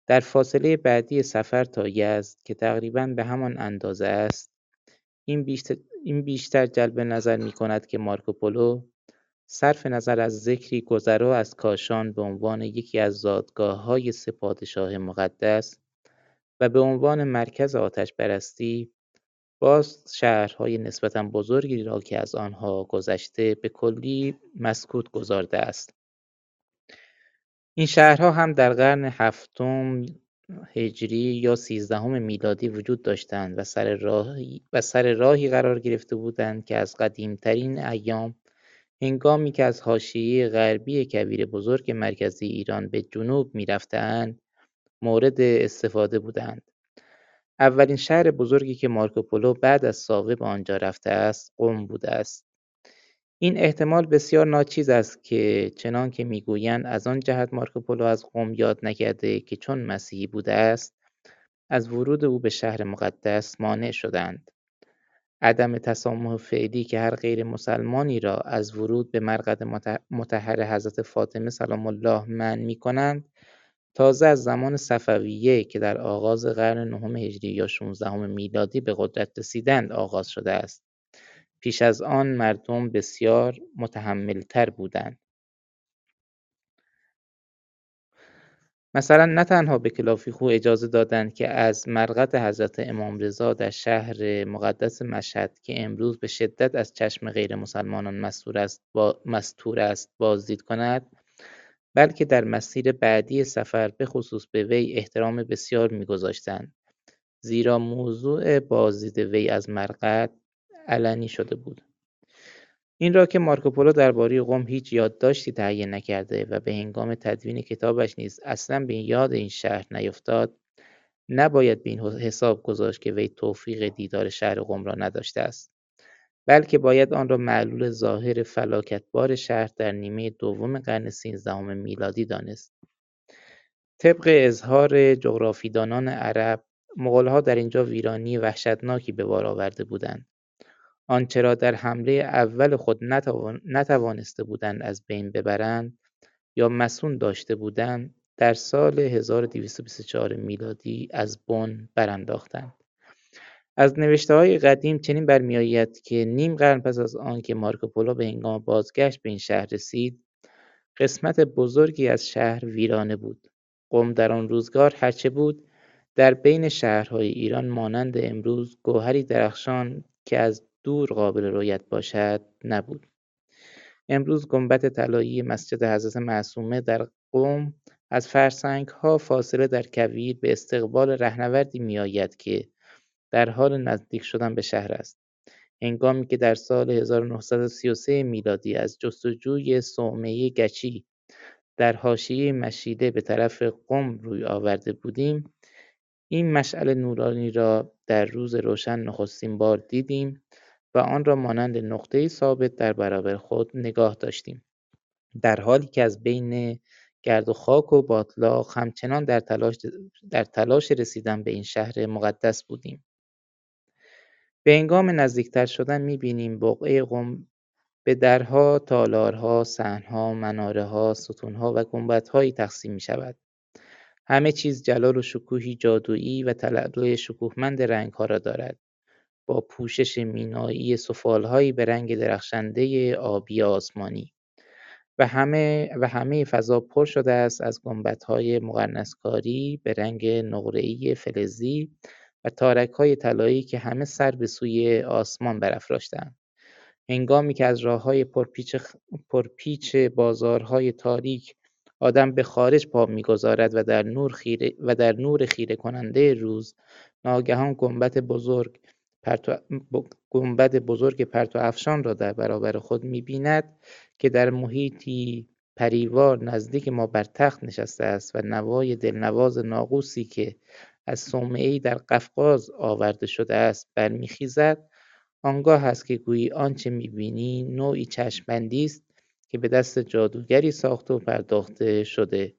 در فاصله بعدی سفر تا یزد که تقریبا به همان اندازه است این بیشتر, این بیشتر جلب نظر می کند که مارکوپولو صرف نظر از ذکری گذرا از کاشان به عنوان یکی از زادگاه های سه پادشاه مقدس و به عنوان مرکز آتش برستی باز شهرهای نسبتا بزرگی را که از آنها گذشته به کلی مسکوت گذارده است. این شهرها هم در قرن هفتم هجری یا سیزدهم میلادی وجود داشتند و سر, راهی و سر راهی قرار گرفته بودند که از قدیمترین ایام هنگامی که از حاشیه غربی کویر بزرگ مرکزی ایران به جنوب می‌رفتند مورد استفاده بودند. اولین شهر بزرگی که مارکوپولو بعد از ساوه به آنجا رفته است قم بوده است این احتمال بسیار ناچیز است که چنان که می‌گویند از آن جهت مارکوپولو از قم یاد نکرده که چون مسیحی بوده است از ورود او به شهر مقدس مانع شدند عدم تسامح فعلی که هر غیر مسلمانی را از ورود به مرقد متحر حضرت فاطمه سلام الله من می کنند تازه از زمان صفویه که در آغاز قرن نهم هجری یا 16 میلادی به قدرت رسیدند آغاز شده است. پیش از آن مردم بسیار متحملتر بودند. مثلا نه تنها به کلافیخو اجازه دادند که از مرقد حضرت امام رضا در شهر مقدس مشهد که امروز به شدت از چشم غیر مسلمانان مستور است, با مستور است بازدید کند بلکه در مسیر بعدی سفر بخصوص به وی احترام بسیار میگذاشتند زیرا موضوع بازدید وی از مرقد علنی شده بود این را که مارکوپولو درباره قم هیچ یادداشتی تهیه نکرده و به هنگام تدوین کتابش نیز اصلا به یاد این شهر نیفتاد نباید به این حساب گذاشت که وی توفیق دیدار شهر قم را نداشته است بلکه باید آن را معلول ظاهر فلاکتبار شهر در نیمه دوم قرن سیزدهم میلادی دانست. طبق اظهار جغرافیدانان عرب مغولها در اینجا ویرانی وحشتناکی به بار آورده بودند. آنچه را در حمله اول خود نتوانسته بودند از بین ببرند یا مسون داشته بودند در سال 1224 میلادی از بن برانداختند. از های قدیم چنین برمیآید که نیم قرن پس از آنکه مارکوپولو به هنگام بازگشت به این شهر رسید قسمت بزرگی از شهر ویرانه بود قم در آن روزگار هرچه بود در بین شهرهای ایران مانند امروز گوهری درخشان که از دور قابل رویت باشد نبود. امروز گنبد طلایی مسجد حضرت معصومه در قم از ها فاصله در کویر به استقبال رهنوردی میآید که در حال نزدیک شدن به شهر است. هنگامی که در سال 1933 میلادی از جستجوی صومعه گچی در حاشیه مشیده به طرف قم روی آورده بودیم این مشعل نورانی را در روز روشن نخستین بار دیدیم و آن را مانند نقطه ثابت در برابر خود نگاه داشتیم. در حالی که از بین گرد و خاک و باطلاق همچنان در تلاش, در تلاش رسیدن به این شهر مقدس بودیم. به هنگام نزدیکتر شدن می‌بینیم بقعه قم به درها، تالارها، صحنها، مناره‌ها، ستونها و گنبدهایی تقسیم می‌شود. همه چیز جلال و شکوهی جادویی و تلالو شکوهمند رنگها را دارد. با پوشش مینایی سفالهایی به رنگ درخشنده آبی آسمانی. و همه و همه فضا پر شده است از گنبدهای مقرنسکاری به رنگ نقره‌ای فلزی و های طلایی که همه سر به سوی آسمان برافراشتهاند. هنگامی که از راههای پرپیچ, پرپیچ بازارهای تاریک آدم به خارج پا می‌گذارد و در نور خیره و در نور خیره کننده روز ناگهان گنبد بزرگ پرتو گنبد بزرگ پرتو افشان را در برابر خود می‌بیند که در محیطی پریوار نزدیک ما بر تخت نشسته است و نوای دلنواز ناقوسی که از صومعهای در قفقاز آورده شده است برمیخیزد. آنگاه است که گویی آنچه می‌بینی نوعی چشمبندی است که به دست جادوگری ساخته و پرداخته شده.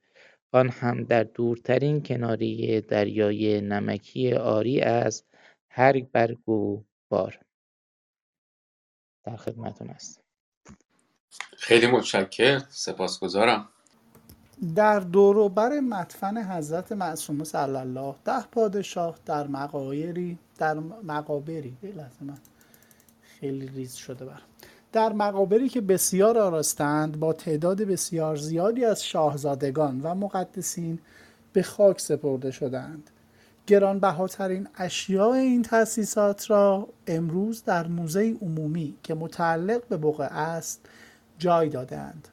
آن هم در دورترین کناری دریای نمکی آری از هر برگ و بار در خدمتون است خیلی متشکر سپاسگزارم. در دوروبر مدفن حضرت معصومه صلی الله ده پادشاه در مقایری در مقابری لحظه من خیلی ریز شده بر در مقابری که بسیار آراستند با تعداد بسیار زیادی از شاهزادگان و مقدسین به خاک سپرده شدند. گرانبهاترین اشیاء این تأسیسات را امروز در موزه عمومی که متعلق به بقعه است جای دادند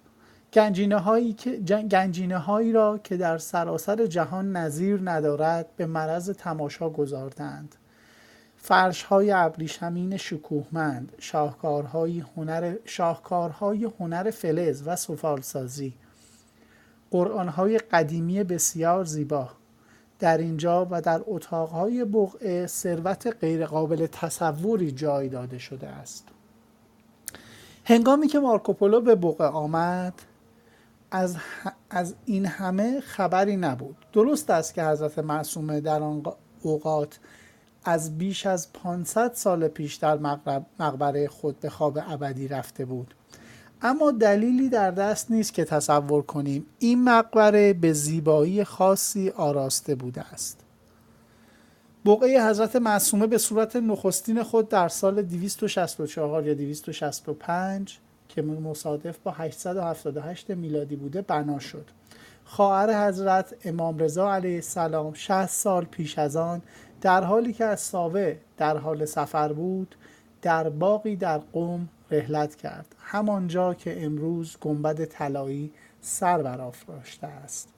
گنجینه هایی, که گنجینه هایی را که در سراسر جهان نظیر ندارد به مرض تماشا گذاردند فرش های ابریشمین شکوهمند شاهکارهای هنر شاهکارهای هنر فلز و سفالسازی. قرآن های قدیمی بسیار زیبا. در اینجا و در اتاقهای بقعه ثروت غیرقابل تصوری جای داده شده است. هنگامی که مارکوپولو به بقعه آمد از, از این همه خبری نبود. درست است که حضرت معصومه در آن اوقات از بیش از 500 سال پیش در مقبره خود به خواب ابدی رفته بود. اما دلیلی در دست نیست که تصور کنیم این مقبره به زیبایی خاصی آراسته بوده است. بقعه حضرت معصومه به صورت نخستین خود در سال 264 یا 265 که مصادف با 878 میلادی بوده بنا شد. خواهر حضرت امام رضا علیه السلام 60 سال پیش از آن در حالی که از ساوه در حال سفر بود در باقی در قوم رحلت کرد. همانجا که امروز گنبد طلایی سر برافراشته است.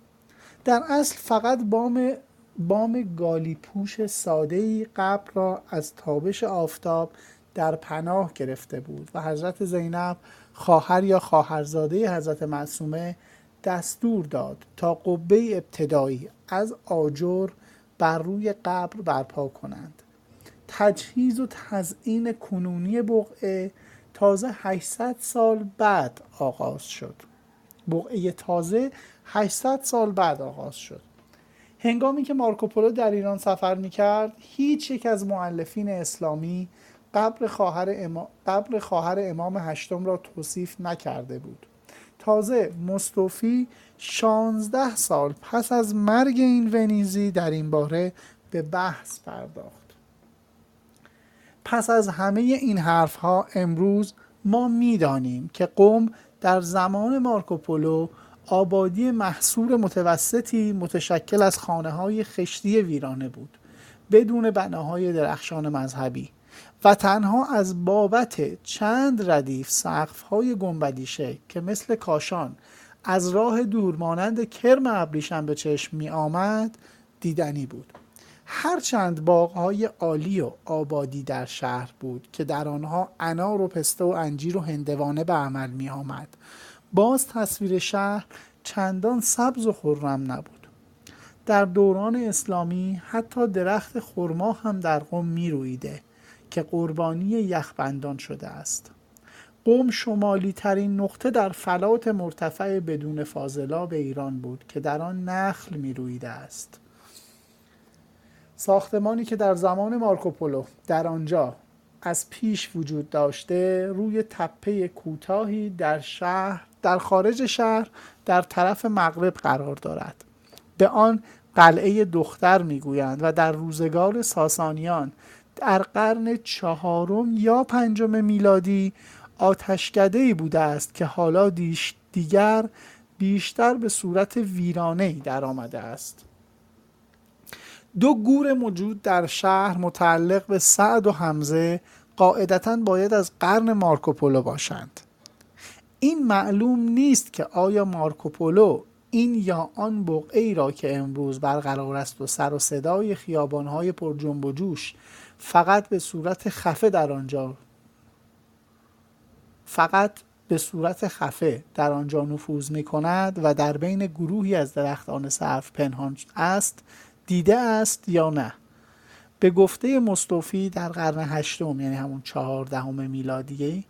در اصل فقط بام بام گالی پوش ساده قبر را از تابش آفتاب در پناه گرفته بود و حضرت زینب خواهر یا خواهرزاده حضرت معصومه دستور داد تا قبه ابتدایی از آجر بر روی قبر برپا کنند. تجهیز و تزئین کنونی بقعه تازه 800 سال بعد آغاز شد. بقعه تازه 800 سال بعد آغاز شد. هنگامی که مارکوپولو در ایران سفر می‌کرد هیچ یک از معلفین اسلامی قبر خواهر, امام، قبر خواهر امام هشتم را توصیف نکرده بود. تازه مصطفی 16 سال پس از مرگ این ونیزی در این باره به بحث پرداخت. پس از همه این حرف ها امروز ما می‌دانیم که قوم در زمان مارکوپولو آبادی محصور متوسطی متشکل از خانه های خشتی ویرانه بود بدون بناهای درخشان مذهبی و تنها از بابت چند ردیف سقف های گنبدیشه که مثل کاشان از راه دور مانند کرم ابریشم به چشم می آمد دیدنی بود. هرچند باغهای عالی و آبادی در شهر بود که در آنها انار و پسته و انجیر و هندوانه به عمل می آمد باز تصویر شهر چندان سبز و خرم نبود. در دوران اسلامی حتی درخت خرما هم در قم می رویده که قربانی یخبندان شده است. قوم شمالی ترین نقطه در فلات مرتفع بدون فاضلا به ایران بود که در آن نخل می رویده است. ساختمانی که در زمان مارکوپولو در آنجا از پیش وجود داشته روی تپه کوتاهی در شهر در خارج شهر در طرف مغرب قرار دارد. به آن قلعه دختر می‌گویند و در روزگار ساسانیان در قرن چهارم یا پنجم میلادی آتشکده ای بوده است که حالا دیگر بیشتر به صورت ویرانه در آمده است. دو گور موجود در شهر متعلق به سعد و حمزه قاعدتا باید از قرن مارکوپولو باشند. این معلوم نیست که آیا مارکوپولو این یا آن بقعه را که امروز برقرار است و سر و صدای خیابانهای پر جنب و جوش فقط به صورت خفه در آنجا فقط به صورت خفه در آنجا نفوذ می کند و در بین گروهی از درختان صرف پنهان است دیده است یا نه. به گفته مصطفی در قرن هشتم یعنی همون چهاردهم میلادی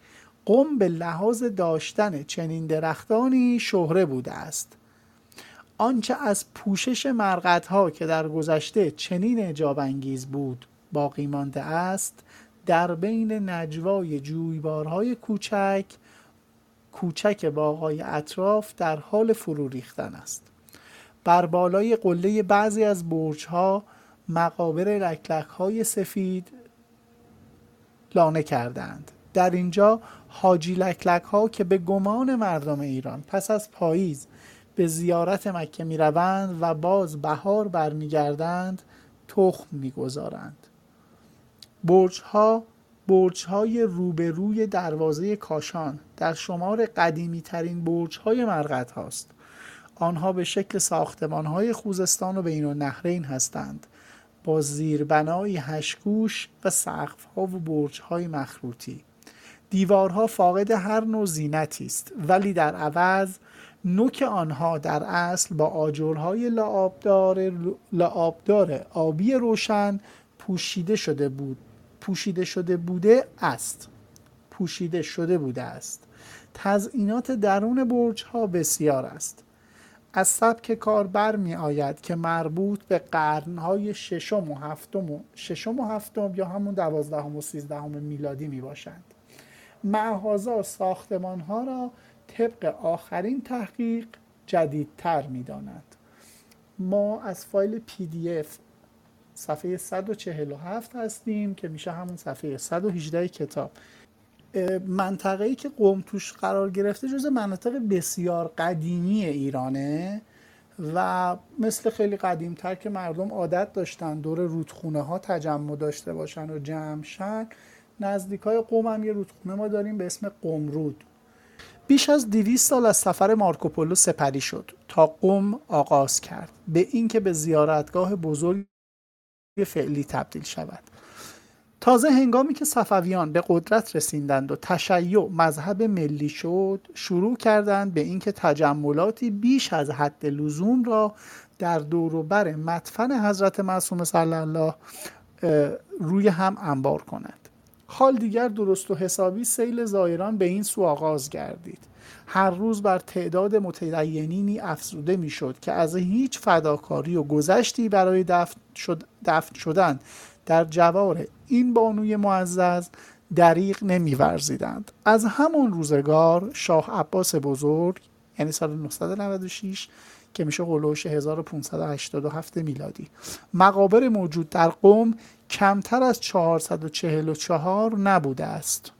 قم به لحاظ داشتن چنین درختانی شهره بوده است. آنچه از پوشش مرقدها که در گذشته چنین اجاب انگیز بود باقی مانده است در بین نجوای جویبارهای کوچک کوچک باغای اطراف در حال فرو ریختن است. بر بالای قله بعضی از برجها مقابر لکلک های سفید لانه کردند. در اینجا حاجی لکلک ها که به گمان مردم ایران پس از پاییز به زیارت مکه می روند و باز بهار برمیگردند تخم می‌گذارند. برج ها برج های روبروی دروازه کاشان در شمار قدیمی ترین برج های مرقد هاست آنها به شکل ساختمان های خوزستان و بین النهرین هستند. با زیربنایی هشگوش و سقف ها و برج های مخروطی. دیوارها فاقد هر نوع زینتی است ولی در عوض نوک آنها در اصل با آجرهای لعابدار, لعابدار آبی روشن پوشیده شده بود پوشیده شده بوده است. پوشیده شده بوده است. تزئینات درون برج ها بسیار است. از سبک کار بر می آید که مربوط به قرنهای ششم و هفتم و ششم و هفتم یا همون دوازدهم و سیزدهم میلادی می باشند معهازا ساختمان ها را طبق آخرین تحقیق جدیدتر می داند. ما از فایل پی دی اف صفحه 147 هستیم که میشه همون صفحه 118 کتاب منطقه ای که قوم توش قرار گرفته جز مناطق بسیار قدیمی ایرانه و مثل خیلی قدیمتر که مردم عادت داشتن دور رودخونه ها تجمع داشته باشن و جمع نزدیک های قوم هم یه رودخونه ما داریم به اسم قمرود. بیش از 200 سال از سفر مارکوپولو سپری شد تا قم آغاز کرد به اینکه به زیارتگاه بزرگ فعلی تبدیل شود. تازه هنگامی که صفویان به قدرت رسیدند و تشیع مذهب ملی شد شروع کردند به اینکه تجملاتی بیش از حد لزوم را در دوروبر مدفن حضرت معصوم صلی الله روی هم انبار کنند. حال دیگر درست و حسابی سیل زایران به این سو آغاز گردید. هر روز بر تعداد متدینینی افزوده می‌شد که از هیچ فداکاری و گذشتی برای دفن, شد دفن شدن در جوار این بانوی معزز دریق نمیورزیدند. از همون روزگار شاه عباس بزرگ یعنی سال 996 که میشه قلوش 1587 میلادی مقابر موجود در قوم کمتر از 444 نبوده است.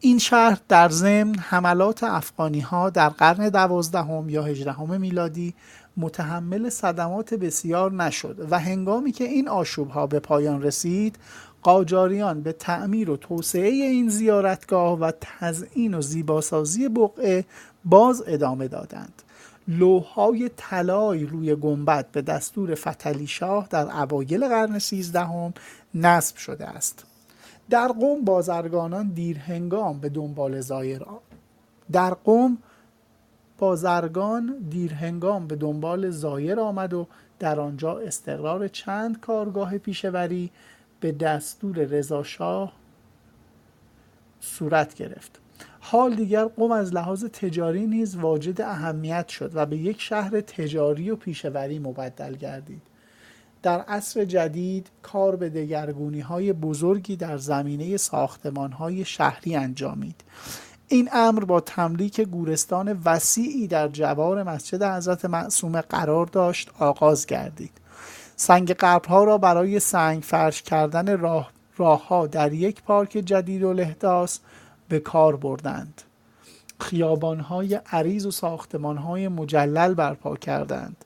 این شهر در ضمن حملات افغانی ها در قرن دوازدهم یا هجدهم میلادی متحمل صدمات بسیار نشد و هنگامی که این آشوب ها به پایان رسید قاجاریان به تعمیر و توسعه این زیارتگاه و تزئین و زیباسازی بقعه باز ادامه دادند. لوهای طلایی روی گنبد به دستور فتلی شاه در اوایل قرن سیزدهم نصب شده است. در قوم بازرگانان دیرهنگام به دنبال زایر در قوم بازرگان دیرهنگام به دنبال زایر آمد و در آنجا استقرار چند کارگاه پیشوری به دستور رضاشاه صورت گرفت. حال دیگر قوم از لحاظ تجاری نیز واجد اهمیت شد و به یک شهر تجاری و پیشوری مبدل گردید. در عصر جدید کار به دگرگونی های بزرگی در زمینه ساختمان های شهری انجامید. این امر با تملیک گورستان وسیعی در جوار مسجد حضرت معصومه قرار داشت آغاز گردید. سنگ قبرها را برای سنگ فرش کردن راه راهها در یک پارک جدید و لحداس به کار بردند. خیابانهای عریض و ساختمانهای مجلل برپا کردند.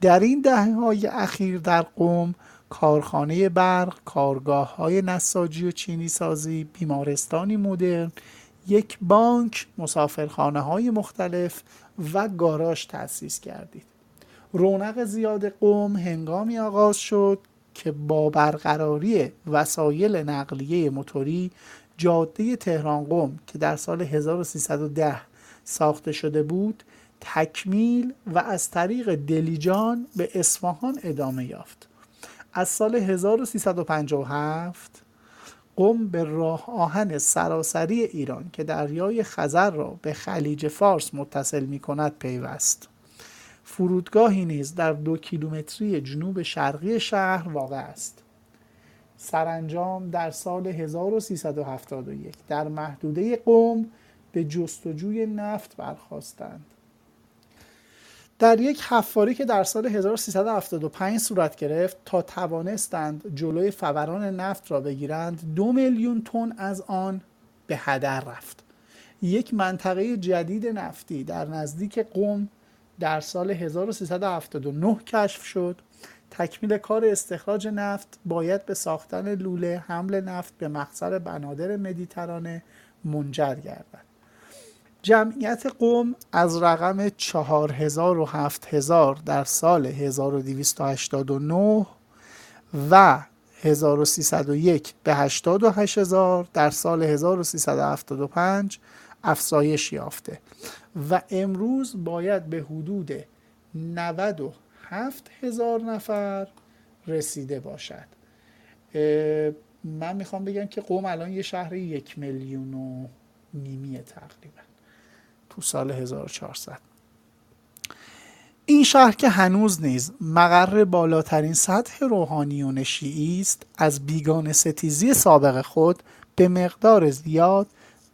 در این دهه های اخیر در قوم کارخانه برق، کارگاه های نساجی و چینی سازی، بیمارستانی مدرن، یک بانک، مسافرخانه های مختلف و گاراژ تأسیس گردید رونق زیاد قوم هنگامی آغاز شد که با برقراری وسایل نقلیه موتوری جاده تهران قم که در سال 1310 ساخته شده بود تکمیل و از طریق دلیجان به اصفهان ادامه یافت. از سال 1357 قم به راه آهن سراسری ایران که دریای خزر را به خلیج فارس متصل می کند پیوست. فرودگاهی نیز در دو کیلومتری جنوب شرقی شهر واقع است. سرانجام در سال 1371 در محدوده قم به جستجوی نفت برخواستند در یک حفاری که در سال 1375 صورت گرفت تا توانستند جلوی فوران نفت را بگیرند دو میلیون تن از آن به هدر رفت. یک منطقه جدید نفتی در نزدیک قم در سال 1379 کشف شد. تکمیل کار استخراج نفت باید به ساختن لوله حمل نفت به مقصد بنادر مدیترانه منجر گردد. جمعیت قوم از رقم 4000 و 7000 در سال 1289 و 1301 به 88000 در سال 1375 افزایش یافته. و امروز باید به حدود 97 هزار نفر رسیده باشد. من می‌خوام بگم که قوم الان یه شهر یک میلیون و نیمیه تقریبا. تو سال 1400 این شهر که هنوز نیز مقر بالاترین سطح روحانیون شیعی است از بیگان ستیزی سابق خود به مقدار زیاد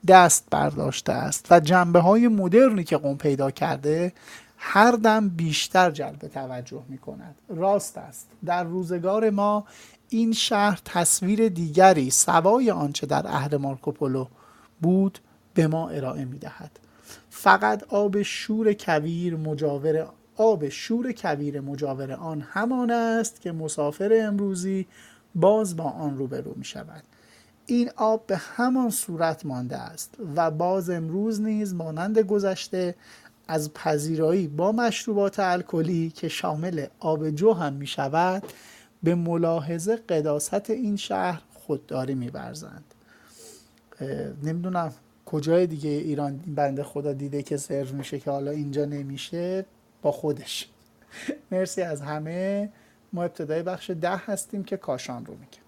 دست برداشته است و جنبه های مدرنی که قوم پیدا کرده هر دم بیشتر جلب توجه می کند راست است در روزگار ما این شهر تصویر دیگری سوای آنچه در عهد مارکوپولو بود به ما ارائه می دهد فقط آب شور کویر مجاور آب شور کویر مجاور آن همان است که مسافر امروزی باز با آن روبرو می شود. این آب به همان صورت مانده است و باز امروز نیز مانند گذشته از پذیرایی با مشروبات الکلی که شامل آب جو هم می شود به ملاحظه قداست این شهر خودداری میورزند نمی‌دونم کجای دیگه ایران بنده خدا دیده که سرو میشه که حالا اینجا نمیشه؟ با خودش. مرسی از همه. ما ابتدای بخش ده هستیم که کاشان رو میگه.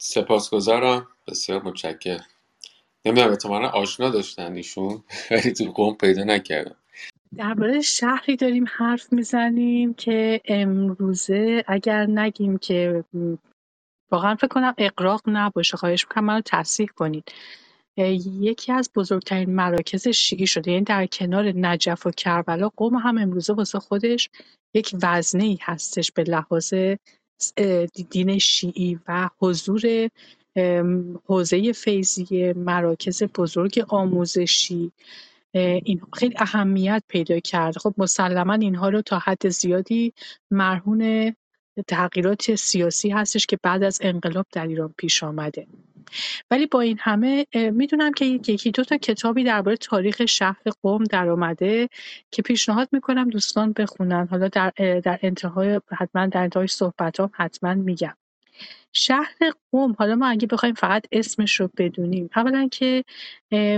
سپاسگزارم. بسیار متشکرم. نمی‌دونم احتمالا آشنا داشتن ایشون ولی تو قوم پیدا نکردم. درباره شهری داریم حرف می‌زنیم که امروزه اگر نگیم که واقعا فکر کنم اقراق نباشه. خواهش می‌کنم منو تصحیح کنید. یکی از بزرگترین مراکز شیعی شده یعنی در کنار نجف و کربلا قوم هم امروزه واسه خودش یک وزنه ای هستش به لحاظ دین شیعی و حضور حوزه فیضیه مراکز بزرگ آموزشی این خیلی اهمیت پیدا کرده. خب مسلما اینها رو تا حد زیادی مرهون تغییرات سیاسی هستش که بعد از انقلاب در ایران پیش آمده. ولی با این همه می‌دونم که یکی دو تا کتابی درباره تاریخ شهر قوم در آمده که پیشنهاد می‌کنم دوستان بخونن. حالا در, در انتهای حتما در انتهای صحبتام حتما میگم. شهر قم حالا ما اگه بخوایم فقط اسمش رو بدونیم اولا که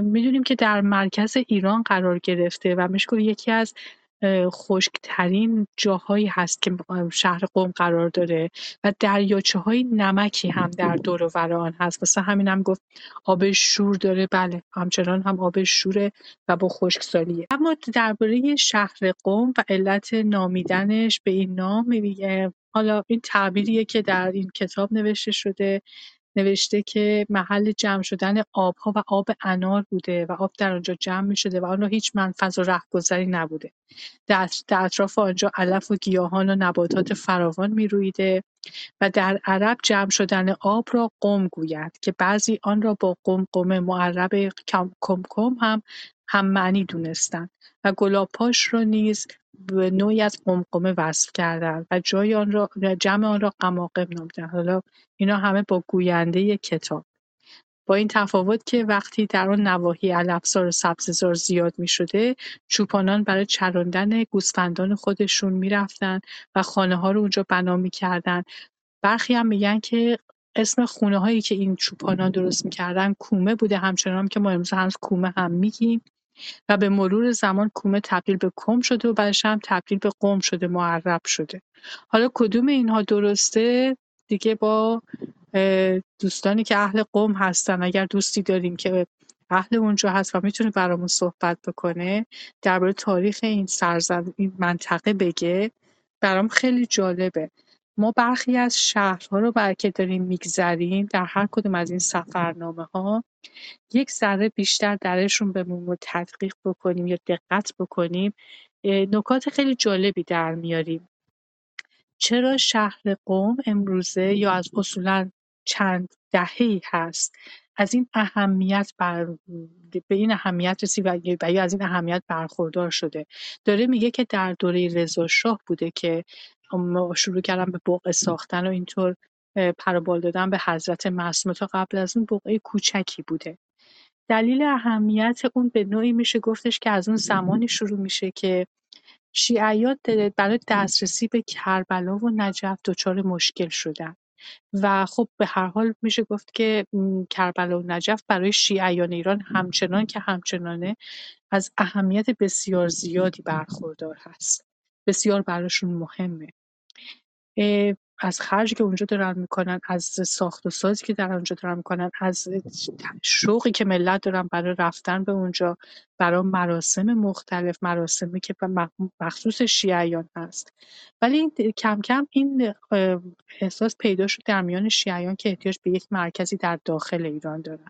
می‌دونیم که در مرکز ایران قرار گرفته و میشه یکی از خشکترین جاهایی هست که شهر قم قرار داره و دریاچه های نمکی هم در دور و آن هست. واسه همین هم گفت آب شور داره. بله همچنان هم آب شوره و با خشکسالیه. اما درباره شهر قم و علت نامیدنش به این نام حالا این تعبیریه که در این کتاب نوشته شده. نوشته که محل جمع شدن آبها و آب انار بوده و آب در آنجا جمع می شده و آن را هیچ منفذ و رهگذری نبوده. در اطراف آنجا علف و گیاهان و نباتات فراوان می رویده و در عرب جمع شدن آب را قم گوید که بعضی آن را با قمقمه معرب کمکم هم هم معنی دونستند و گلابپاش را نیز به نوعی از قمقمه وصف کردند و جای آن را جمع آن را قماقم نامیدند حالا اینا همه با گوینده کتاب. با این تفاوت که وقتی در آن نواحی علفزار و سبززار زیاد می شده چوپانان برای چراندن گوسفندان خودشون می‌رفتن و خانه ها رو اونجا بنا می‌کردن. برخی هم میگن که اسم خونه هایی که این چوپانان درست می‌کردن کومه بوده همچنان که ما امروز هنوز کومه هم میگیم. و به مرور زمان کومه تبدیل به کم شده و بعدش هم تبدیل به قم شده معرب شده. حالا کدوم اینها درسته؟ دیگه با دوستانی که اهل قم هستن اگر دوستی داریم که اهل اونجا هست و می‌تونه برامون صحبت بکنه درباره تاریخ این سرزمین این منطقه بگه. برام خیلی جالبه. ما برخی از شهرها رو بر که داریم میگذریم در هر کدوم از این سفرنامه ها یک ذره بیشتر درشون بمونیم و تدقیق بکنیم یا دقت بکنیم. نکات خیلی جالبی در میاریم. چرا شهر قم امروزه یا از اصولا چند دهه‌ای هست؟ از این اهمیت بر به این اهمیت رسید و یا از این اهمیت برخوردار شده. داره میگه که در دوره رضا شاه بوده که شروع کردن به بقعه ساختن و اینطور پروبال دادن به حضرت معصومه تا قبل از اون بقعه کوچکی بوده. دلیل اهمیت اون به نوعی میشه گفتش که از اون زمانی شروع میشه که شیعیات برای دسترسی به کربلا و نجف دچار مشکل شدن. و خب به هر حال میشه گفت که کربلا و نجف برای شیعیان ایران همچنان که همچنانه از اهمیت بسیار زیادی برخوردار هست. بسیار براشون مهمه. از خرجی که اونجا دارن می‌کنن از ساخت و سازی که در اونجا دارن می‌کنن از شوقی که ملت دارن برای رفتن به اونجا برای مراسم مختلف مراسمی که مخصوص شیعیان هست. ولی این کم کم این احساس پیدا شد در میان شیعیان که احتیاج به یک مرکزی در داخل ایران دارن.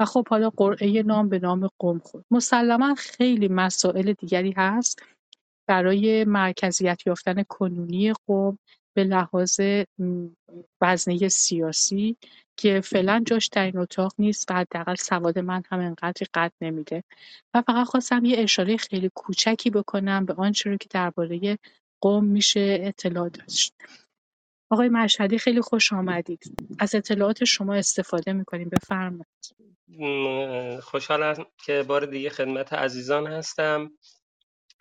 و خب حالا قرعه نام به نام قم خورد. مسلما خیلی مسائل دیگری هست برای مرکزیت یافتن کنونی قم. به لحاظ وزنه سیاسی که فعلا جاش در این اتاق نیست و حداقل سواد من هم انقدری قد نمیده. و فقط خواستم یه اشاره خیلی کوچکی بکنم به آنچه رو که درباره قوم میشه اطلاع داشت. آقای مشهدی خیلی خوش آمدید. از اطلاعات شما استفاده می‌کنیم بفرمایید. خوشحالم که بار دیگه خدمت عزیزان هستم.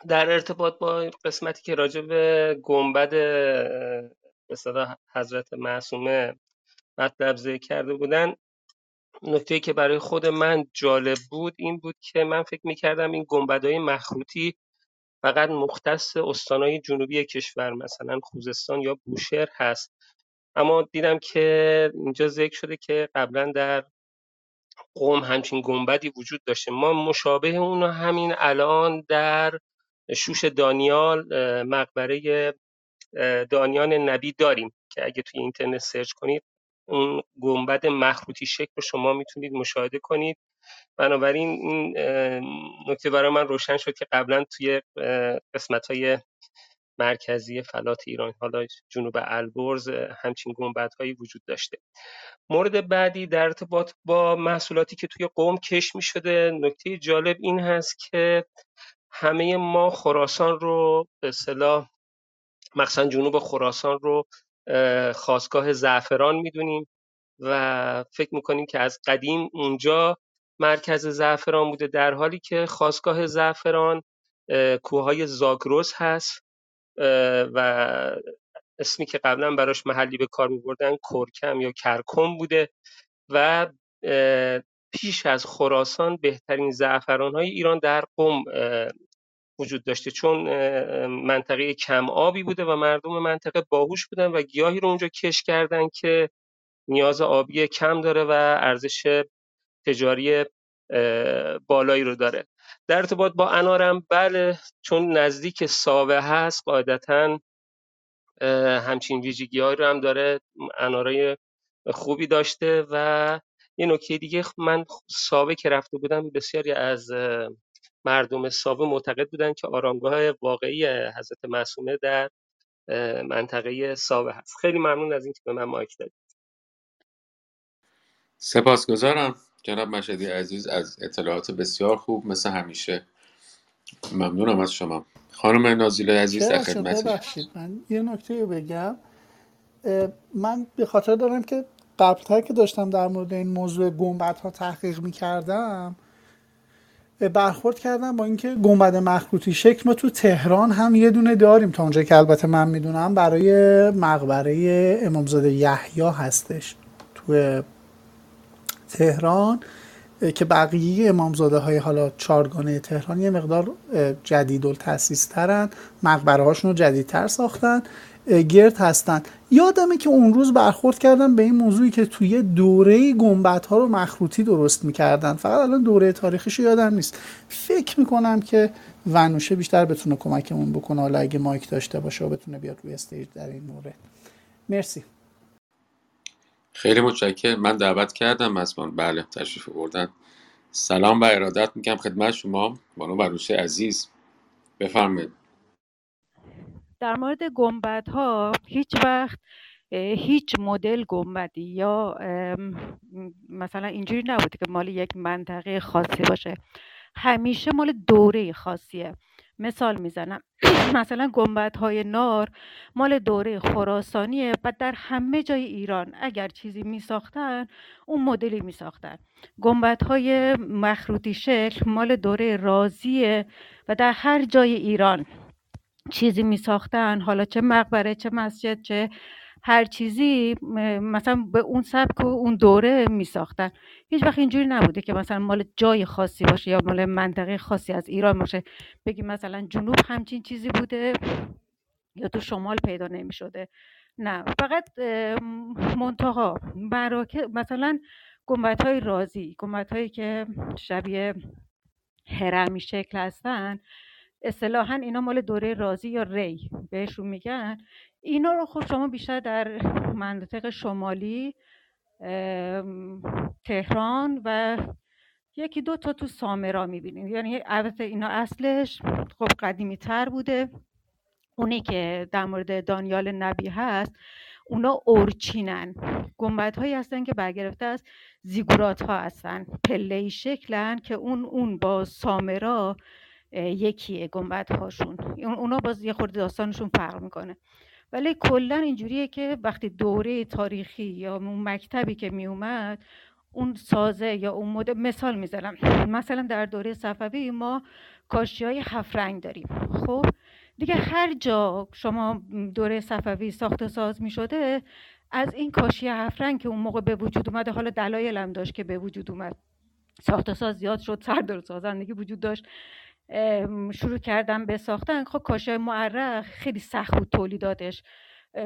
در ارتباط با قسمتی که راجع به گنبد به حضرت معصومه مطلب ذکر کرده بودن نکته که برای خود من جالب بود این بود که من فکر می‌کردم این گنبدهای مخروطی فقط مختص استانهای جنوبی کشور مثلا خوزستان یا بوشهر هست. اما دیدم که اینجا ذکر شده که قبلا در قوم همچین گنبدی وجود داشته. ما مشابه اون همین الان در شوش دانیال مقبره دانیان نبی داریم که اگه توی اینترنت سرچ کنید اون گنبد مخروطی شکل رو شما می‌تونید مشاهده کنید. بنابراین این نکته برای من روشن شد که قبلا توی قسمت های مرکزی فلات ایران حالا جنوب البرز همچین گنبت هایی وجود داشته. مورد بعدی در ارتباط با محصولاتی که توی قوم کش می شده نکته جالب این هست که همه ما خراسان رو به اصطلاح مخصوصا جنوب خراسان رو خواستگاه زعفران می‌دونیم و فکر می‌کنیم که از قدیم اونجا مرکز زعفران بوده در حالی که خواستگاه زعفران کوههای زاگرس هست و اسمی که قبلا براش محلی به کار میبردن کرکم یا کرکم بوده و پیش از خراسان بهترین زعفران های ایران در قم وجود داشته. چون منطقه کم آبی بوده و مردم منطقه باهوش بودن و گیاهی رو اونجا کش کردن که نیاز آبی کم داره و ارزش تجاری بالایی رو داره. در ارتباط با انارم بله چون نزدیک ساوه هست قاعدتا همچین ویژگی رو هم داره. انارای خوبی داشته و یه نکته دیگه من ساوه که رفته بودم بسیاری از مردم ساوه معتقد بودند که آرامگاه واقعی حضرت معصومه در منطقه ساوه هست. خیلی ممنون از اینکه به من مایک دادید. سپاسگزارم جناب مشهدی عزیز از اطلاعات بسیار خوب مثل همیشه. ممنونم از شما. خانم نازیله عزیز در خدمت من یه نکته بگم. من به خاطر دارم که قبلتر که داشتم در مورد این موضوع گنبد ها تحقیق می‌کردم برخورد کردم با اینکه گنبد مخروطی شکل ما تو تهران هم یه دونه داریم تا اونجا که البته من می‌دونم برای مقبره امامزاده یحیی هستش تو تهران که بقیه امامزاده های حالا چارگانه تهران یه مقدار جدید و ترن مقبره هاشون رو جدیدتر ساختن گرد هستن. یادمه که اون روز برخورد کردم به این موضوعی که توی دوره گنبت ها رو مخروطی درست می‌کردن. فقط الان دوره تاریخیش یادم نیست. فکر می‌کنم که ونوشه بیشتر بتونه کمکمون بکنه. حالا اگه مایک داشته باشه و بتونه بیاد روی استیج در این مورد. مرسی. خیلی متشکرم. من دعوت کردم. مسمان بله تشریف بردن سلام و ارادت میگم خدمت شما. بانو بروشه عزیز. بفرمایید. در مورد ها هیچ وقت هیچ مدل گنبدی یا مثلا اینجوری نبوده که مال یک منطقه خاصی باشه. همیشه مال دوره خاصیه. مثال می‌زنم. مثلا های نار مال دوره خراسانیه و در همه جای ایران اگر چیزی می ساختن اون مدلی می ساختن های مخروطی شکل مال دوره رازیه و در هر جای ایران. چیزی می ساختن حالا چه مقبره چه مسجد چه هر چیزی مثلا به اون سبک و اون دوره می ساختن هیچ وقت اینجوری نبوده که مثلا مال جای خاصی باشه یا مال منطقه خاصی از ایران باشه. بگی مثلا جنوب همچین چیزی بوده یا تو شمال پیدا نمی شده نه فقط براکه مثلا گمبت های رازی گمبت هایی که شبیه هرمی شکل هستن. اصطلاحا اینا مال دوره رازی یا ری بهشون میگن. اینا رو خب شما بیشتر در مناطق شمالی تهران و یکی دو تا تو سامرا می‌بینید یعنی البته اینا اصلش خب قدیمی تر بوده. اونی که در مورد دانیال نبی هست اونا اورچینن. گنبت هایی هستن که برگرفته از زیگورات ها هستن. پله شکلن که اون اون با سامرا یکیه گنبد هاشون اونا باز یه خورده داستانشون فرق می‌کنه. ولی کلا اینجوریه که وقتی دوره تاریخی یا اون مکتبی که میومد اون سازه یا اون مد... مثال می‌زنم. مثلا در دوره صفوی ما کاشی های هفت رنگ داریم. خب؟ دیگه هر جا شما دوره صفوی ساخت ساز می‌شده از این کاشی هفت رنگ که اون موقع به وجود اومده حالا دلایل داشت که به وجود اومد. ساخت ساز زیاد شد سردار سازندگی وجود داشت. شروع کردن به ساختن. خب کاشای معرق خیلی سخت بود تولیداتش.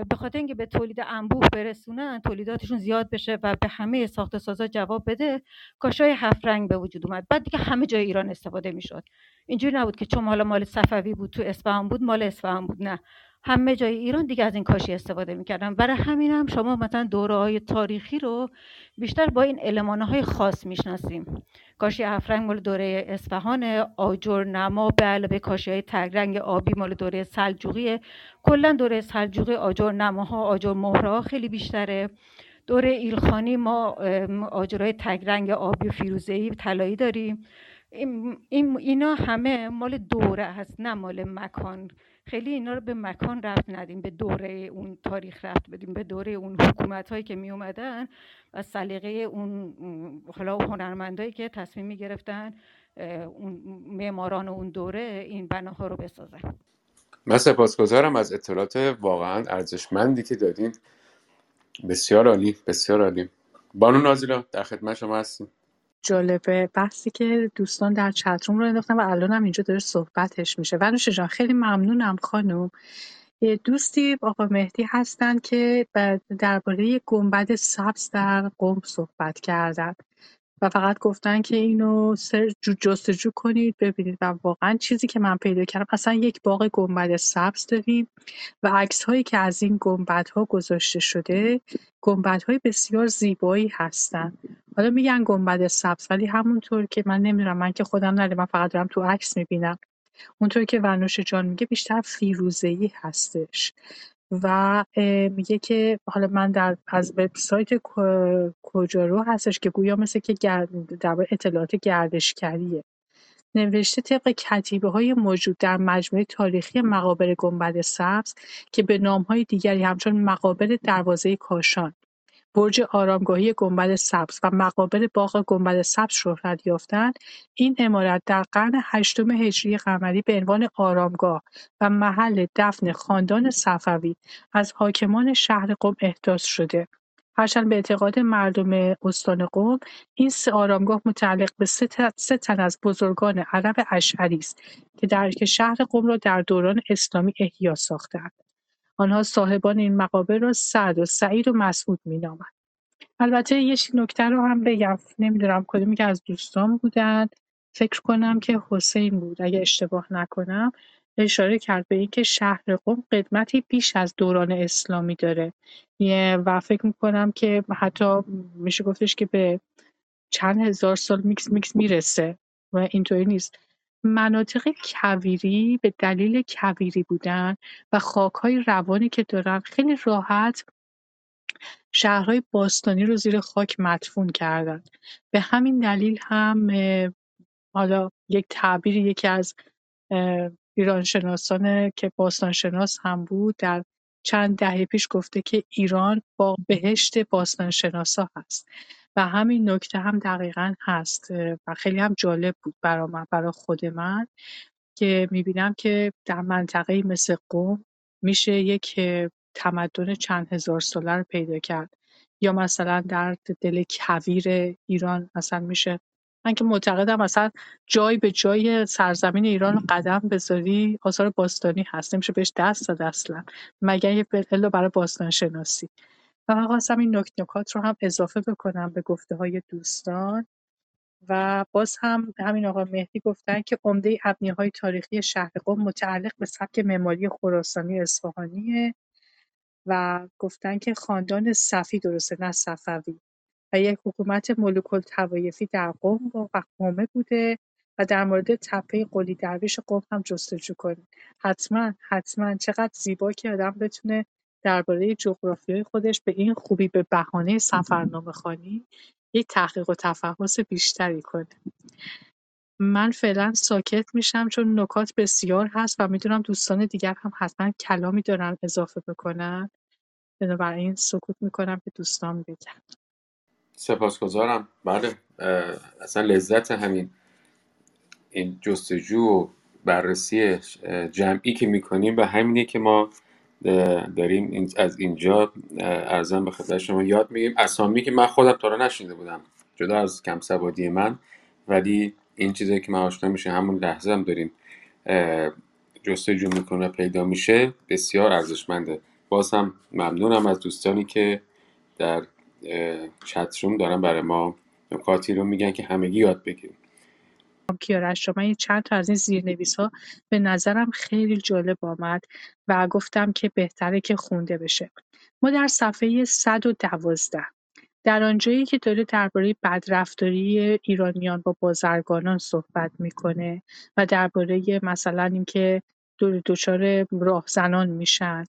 به خاطر اینکه به تولید انبوه برسونن تولیداتشون زیاد بشه و به همه ساخت سازا جواب بده کاشای هفت رنگ به وجود اومد. بعد دیگه همه جای ایران استفاده می‌شد. اینجوری نبود که چون حالا مال صفوی بود تو اصفهان بود مال اصفهان بود نه. همه جای ایران دیگه از این کاشی استفاده می‌کردن. برای همین هم شما مثلا دوره های تاریخی رو بیشتر با این علمانه های خاص می‌شناسیم. کاشی هفرنگ مال دوره اصفهان آجر نما به علاوه کاشی های تگرنگ آبی مال دوره سلجوقیه. کلا دوره سلجوقی آجر نماها آجر مهره خیلی بیشتره. دوره ایلخانی ما آجرهای تگرنگ آبی و فیروزه‌ای طلایی داریم. این اینا همه مال دوره هست نه مال مکان. خیلی اینا رو به مکان رفت ندیم به دوره اون تاریخ رفت بدیم به دوره اون حکومت هایی که می اومدن و سلیقه اون حالا هنرمندایی که تصمیم می گرفتن اون معماران اون دوره این بناها رو بسازن. من سپاسگزارم از اطلاعات واقعا ارزشمندی که دادین. بسیار عالی بسیار عالی. بانو نازیلا در خدمت شما هستیم. جالبه. بحثی که دوستان در چتروم رو انداختن و الان هم اینجا داره صحبتش میشه. ونوش جان خیلی ممنونم خانم. یه دوستی آقا مهدی هستن که درباره گنبد سبز در قم صحبت کردن و فقط گفتن که اینو سر جستجو کنید ببینید. و واقعا چیزی که من پیدا کردم اصلا یک باغ گنبد سبز داریم و عکس هایی که از این گنبد ها گذاشته شده گنبد های بسیار زیبایی هستن. حالا میگن گنبد سبز ولی همونطور که من نمی‌دونم من که خودم ندارم من فقط دارم تو عکس می‌بینم. اونطور که ونوش جان میگه بیشتر فیروزه‌ای هستش. و میگه که حالا من در از وبسایت کجارو هستش که گویا مثل که در اطلاعات گردشگریه. نوشته طبق کتیبه های موجود در مجموعه تاریخی مقابر گنبد سبز که به نام های دیگری همچون مقابر دروازه کاشان. برج آرامگاهی گنبد سبز و مقابر باغ گنبد سبز شهرت یافتند. این عمارت در قرن هشتم هجری قمری به عنوان آرامگاه و محل دفن خاندان صفوی از حاکمان شهر قم احداث شده. هرچند به اعتقاد مردم استان قم این سه آرامگاه متعلق به سه تن از بزرگان عرب اشعری است که در شهر قم را در دوران اسلامی احیا ساختند. آنها صاحبان این مقابر را سعد و سعید و مسعود مینامند. البته یه نکته رو هم بگم. نمی‌دونم کدومی که از دوستان بودن. فکر کنم که حسین بود. اگه اشتباه نکنم اشاره کرد به اینکه شهر قم قدمتی بیش از دوران اسلامی داره. و فکر می‌کنم که حتی میشه گفتش که به چند هزار سال میکس میکس می‌رسه. و اینطوری نیست. مناطق کویری به دلیل کویری بودن و خاکهای روانی که دارن خیلی راحت شهرهای باستانی رو زیر خاک مدفون کردن. به همین دلیل هم حالا یک تعبیر یکی از ایرانشناسان که باستانشناس هم بود در چند دهه پیش گفته که ایران با بهشت باستانشناسا هست. و همین نکته هم دقیقا هست و خیلی هم جالب بود برا من برا خود من که می‌بینم که در منطقه مثل قوم میشه یک تمدن چند هزار ساله رو پیدا کرد. یا مثلا در دل کویر ایران مثلا میشه. من که معتقدم مثلا جای به جای سرزمین ایران قدم بذاری آثار باستانی هست. نمیشه بهش دست داد اصلا مگر یه برای باستان شناسی و من خواستم این نکت نکات رو هم اضافه بکنم به گفته های دوستان و باز هم همین آقا مهدی گفتن که عمده های تاریخی شهر قم متعلق به سبک معماری خراسانی اصفهانیه و گفتن که خاندان صفی درسته نه صفوی. و یک حکومت ملوک‌الطوایفی در قم و قومه بوده و در مورد تپه قلی درویش قم هم جستجو کنید حتما حتما چقدر زیبا که آدم بتونه درباره جغرافیای خودش به این خوبی به بهانه سفرنامه خانی یک تحقیق و تفحص بیشتری کنه. من فعلا ساکت میشم چون نکات بسیار هست و می‌دونم دوستان دیگر هم حتما کلامی دارن اضافه بکنن. بنابراین سکوت می‌کنم که دوستان بگن. سپاسگزارم. بله اصلا لذت همین این جستجو و بررسی جمعی که می‌کنیم و همینه که ما داریم از اینجا ارزم به خدمت شما. یاد میگیم اسامی که من خودم تا نشینده بودم جدا از کم سوادی من. ولی این چیزی که من آشنا میشه همون لحظه هم داریم جستجو می‌کنه پیدا میشه. بسیار ارزشمنده. باز هم ممنونم از دوستانی که در چتروم دارن برای ما نکاتی رو میگن که همگی یاد بگیریم. کیارش من چند تا از این زیرنویس ها به نظرم خیلی جالب آمد و گفتم که بهتره که خونده بشه. ما در صفحه 112 در آنجایی که داره درباره بدرفتاری ایرانیان با بازرگانان صحبت می‌کنه و درباره مثلا اینکه دچار راهزنان میشن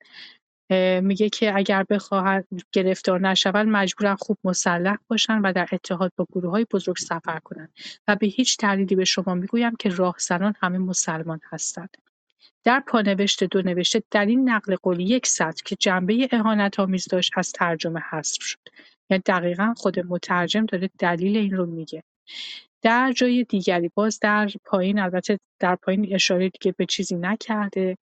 میگه که اگر بخواهند گرفتار نشوند مجبورن خوب مسلح باشن و در اتحاد با گروه های بزرگ سفر کنند. و به هیچ دلیلی به شما می‌گویم که راهزنان همه مسلمان هستند. در پانوشت دو نوشته در این نقل قولی یک سطر که جنبه اهانت آمیز داشت از ترجمه حذف شد. یعنی دقیقا خود مترجم داره دلیل این رو میگه. در جای دیگری باز در پایین البته در پایین اشاره دیگه به چیزی نکرده.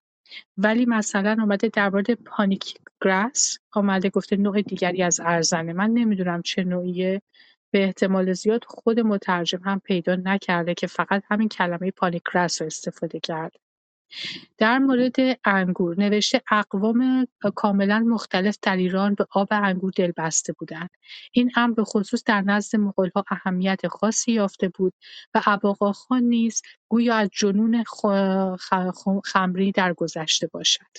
ولی مثلا اومده در مورد پانیک گراس آمده گفته نوع دیگری از ارزنه. من نمی‌دونم چه نوعیه. به احتمال زیاد خود مترجم هم پیدا نکرده که فقط همین کلمه پانیک گراس رو استفاده کرده در مورد انگور نوشته اقوام کاملا مختلف در ایران به آب انگور دلبسته بودند. این امر به خصوص در نزد مغولها اهمیت خاصی یافته بود و اباقاخان نیز گویا از جنون خمری درگذشته باشد.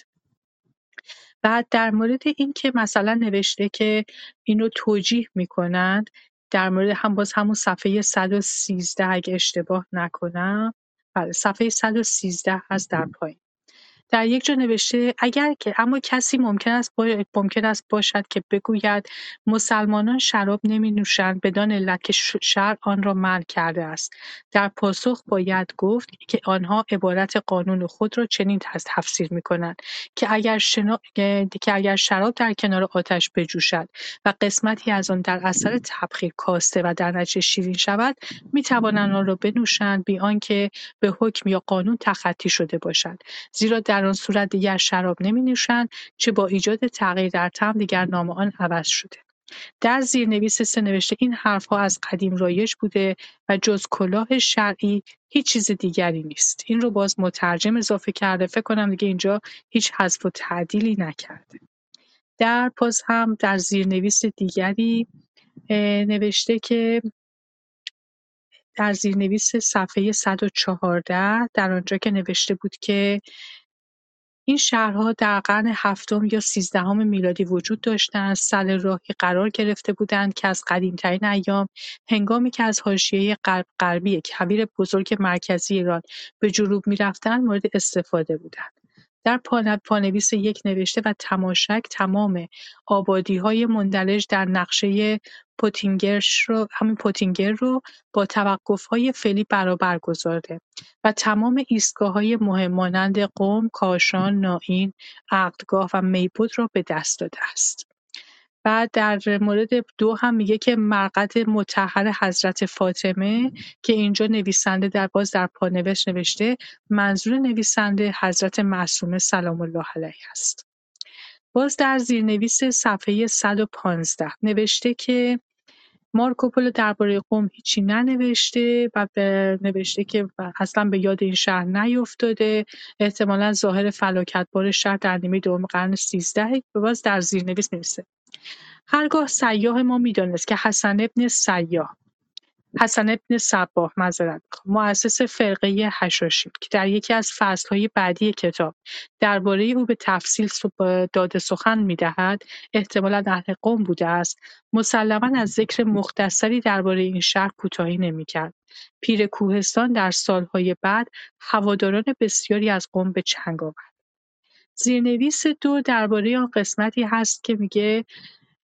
بعد در مورد اینکه مثلا نوشته که اینو توجیه می‌کنند در مورد هم باز همون صفحه 113 اگه اشتباه نکنم بله صفحه 113 هست در پایین. در یک جا نوشته اگر که اما کسی ممکن است ممکن است باشد که بگوید مسلمانان شراب نمی نوشند بدان علت که شرع آن را منع کرده است. در پاسخ باید گفت که آنها عبارت قانون خود را چنین تفسیر می کنند که اگر, شنا... که اگر شراب در کنار آتش بجوشد و قسمتی از آن در اثر تبخیر کاسته و در نتیجه شیرین شود می توانند آن را بنوشند بی آنکه به حکم یا قانون تخطی شده باشد. زیرا در آن صورت دیگر شراب نمی نوشند چه با ایجاد تغییر در طعم دیگر نام آن عوض شده. در زیرنویس سه نوشته این حرفها از قدیم رایج بوده و جز کلاه شرعی هیچ چیز دیگری نیست. این رو باز مترجم اضافه کرده. فکر کنم دیگه اینجا هیچ حذف و تعدیلی نکرده. در پاس هم در زیرنویس دیگری نوشته که در زیرنویس صفحه 114 در آنجا که نوشته بود که این شهرها در قرن هفتم یا سیزدهم میلادی وجود داشتند، سر راهی قرار گرفته بودند که از قدیمترین ایام هنگامی که از حاشیه غرب غربی کویر بزرگ مرکزی ایران به جنوب می‌رفتند مورد استفاده بودند. در پانویس یک نوشته و تماشک تمام های مندرج در نقشه رو همین پوتینگر رو با های فعلی برابر گذارده و تمام های مهم مانند قم، کاشان، نائین، عقدگاه و میبود را به دست داده است. بعد در مورد دو هم میگه که مرقد مطهر حضرت فاطمه که اینجا نویسنده در باز در پانوشت نوشته منظور نویسنده حضرت معصومه سلام الله علیه است. باز در زیرنویس صفحه 115 نوشته که مارکوپولو درباره قوم هیچی ننوشته و نوشته که اصلا به یاد این شهر نیفتاده احتمالا ظاهر فلاکتبار شهر در نیمه دوم قرن سیزده. و باز در زیرنویس نویسه. هرگاه سیاح ما می‌دانست که حسن ابن سیاح حسن ابن صباح معذرت مؤسس فرقه حشاشی که در یکی از فصلهای بعدی کتاب درباره او به تفصیل داده سخن می‌دهد احتمالا اهل قوم بوده است. مسلما از ذکر مختصری درباره این شهر کوتاهی نمی‌کرد. پیر کوهستان در سالهای بعد هواداران بسیاری از قوم به چنگ آورد. زیرنویس دو درباره آن قسمتی هست که میگه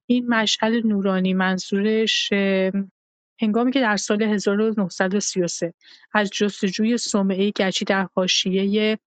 این مشعل نورانی منظورش هنگامی که در سال 1933 از جستجوی صومعه گچی در حاشیه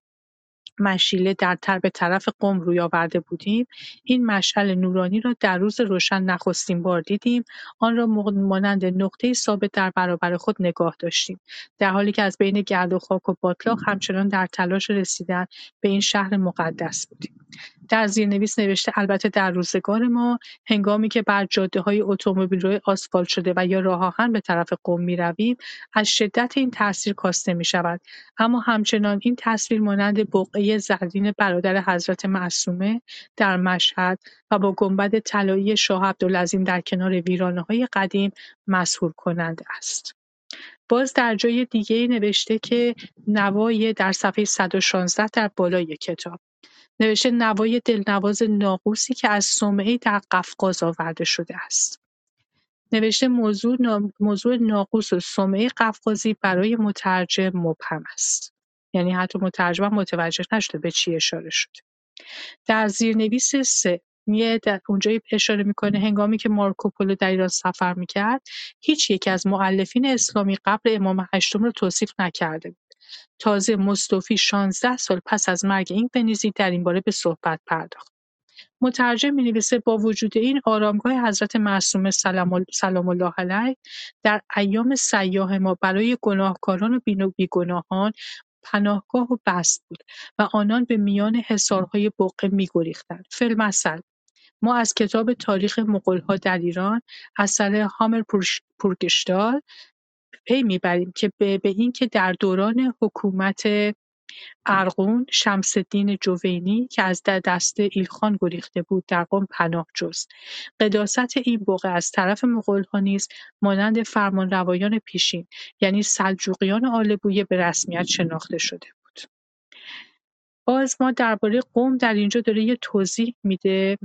مشیله در به طرف قم روی آورده بودیم. این مشعل نورانی را در روز روشن نخستین بار دیدیم. آن را مانند نقطه ثابت در برابر خود نگاه داشتیم. در حالی که از بین گرد و خاک و باطلاق همچنان در تلاش رسیدن به این شهر مقدس بودیم. در زیرنویس نوشته البته در روزگار ما هنگامی که بر اتومبیل روی آسفالت شده و یا راه به طرف قم رویم از شدت این تاثیر کاسته شود اما همچنان این تصویر مانند بقعه زرین برادر حضرت معصومه در مشهد و با گنبد طلایی شاه عبدالعظیم در کنار های قدیم مسهور کننده است. باز در جای دیگه نوشته که نوای در صفحه 116 در بالای کتاب. نوشته نوای دلنواز ناقوسی که از صومعه در قفقاز آورده شده است. نوشته موضوع, موضوع ناقوس و صومعه قفقازی برای مترجم مبهم است. یعنی حتی مترجم متوجه نشده به چی اشاره شده. در زیرنویس سه میه در اونجایی اشاره می‌کنه هنگامی که مارکوپولو در ایران سفر می‌کرد هیچ یک از معلفین اسلامی قبل امام هشتم رو توصیف نکرده بود. تازه مصطفی 16 سال پس از مرگ این بنیزی در این باره به صحبت پرداخت. مترجم می‌نویسه با وجود این آرامگاه حضرت معصومه سلام الله علیه در ایام سیاه ما برای گناهکاران و بیگناهان پناهگاه و بست بود و آنان به میان حصارهای بقعه می‌گریختند فیلمثل ما از کتاب تاریخ مغول‌ها در ایران اثر هامر پورگشتال پی می‌بریم که به اینکه در دوران حکومت ارغون شمسالدین جوینی که از دست ایلخان گریخته بود در قم پناه جست. قداست این بقعه از طرف مغولها نیز مانند فرمانروایان پیشین یعنی سلجوقیان آلبویه به رسمیت شناخته شده باز ما درباره قوم در اینجا داره یه توضیح میده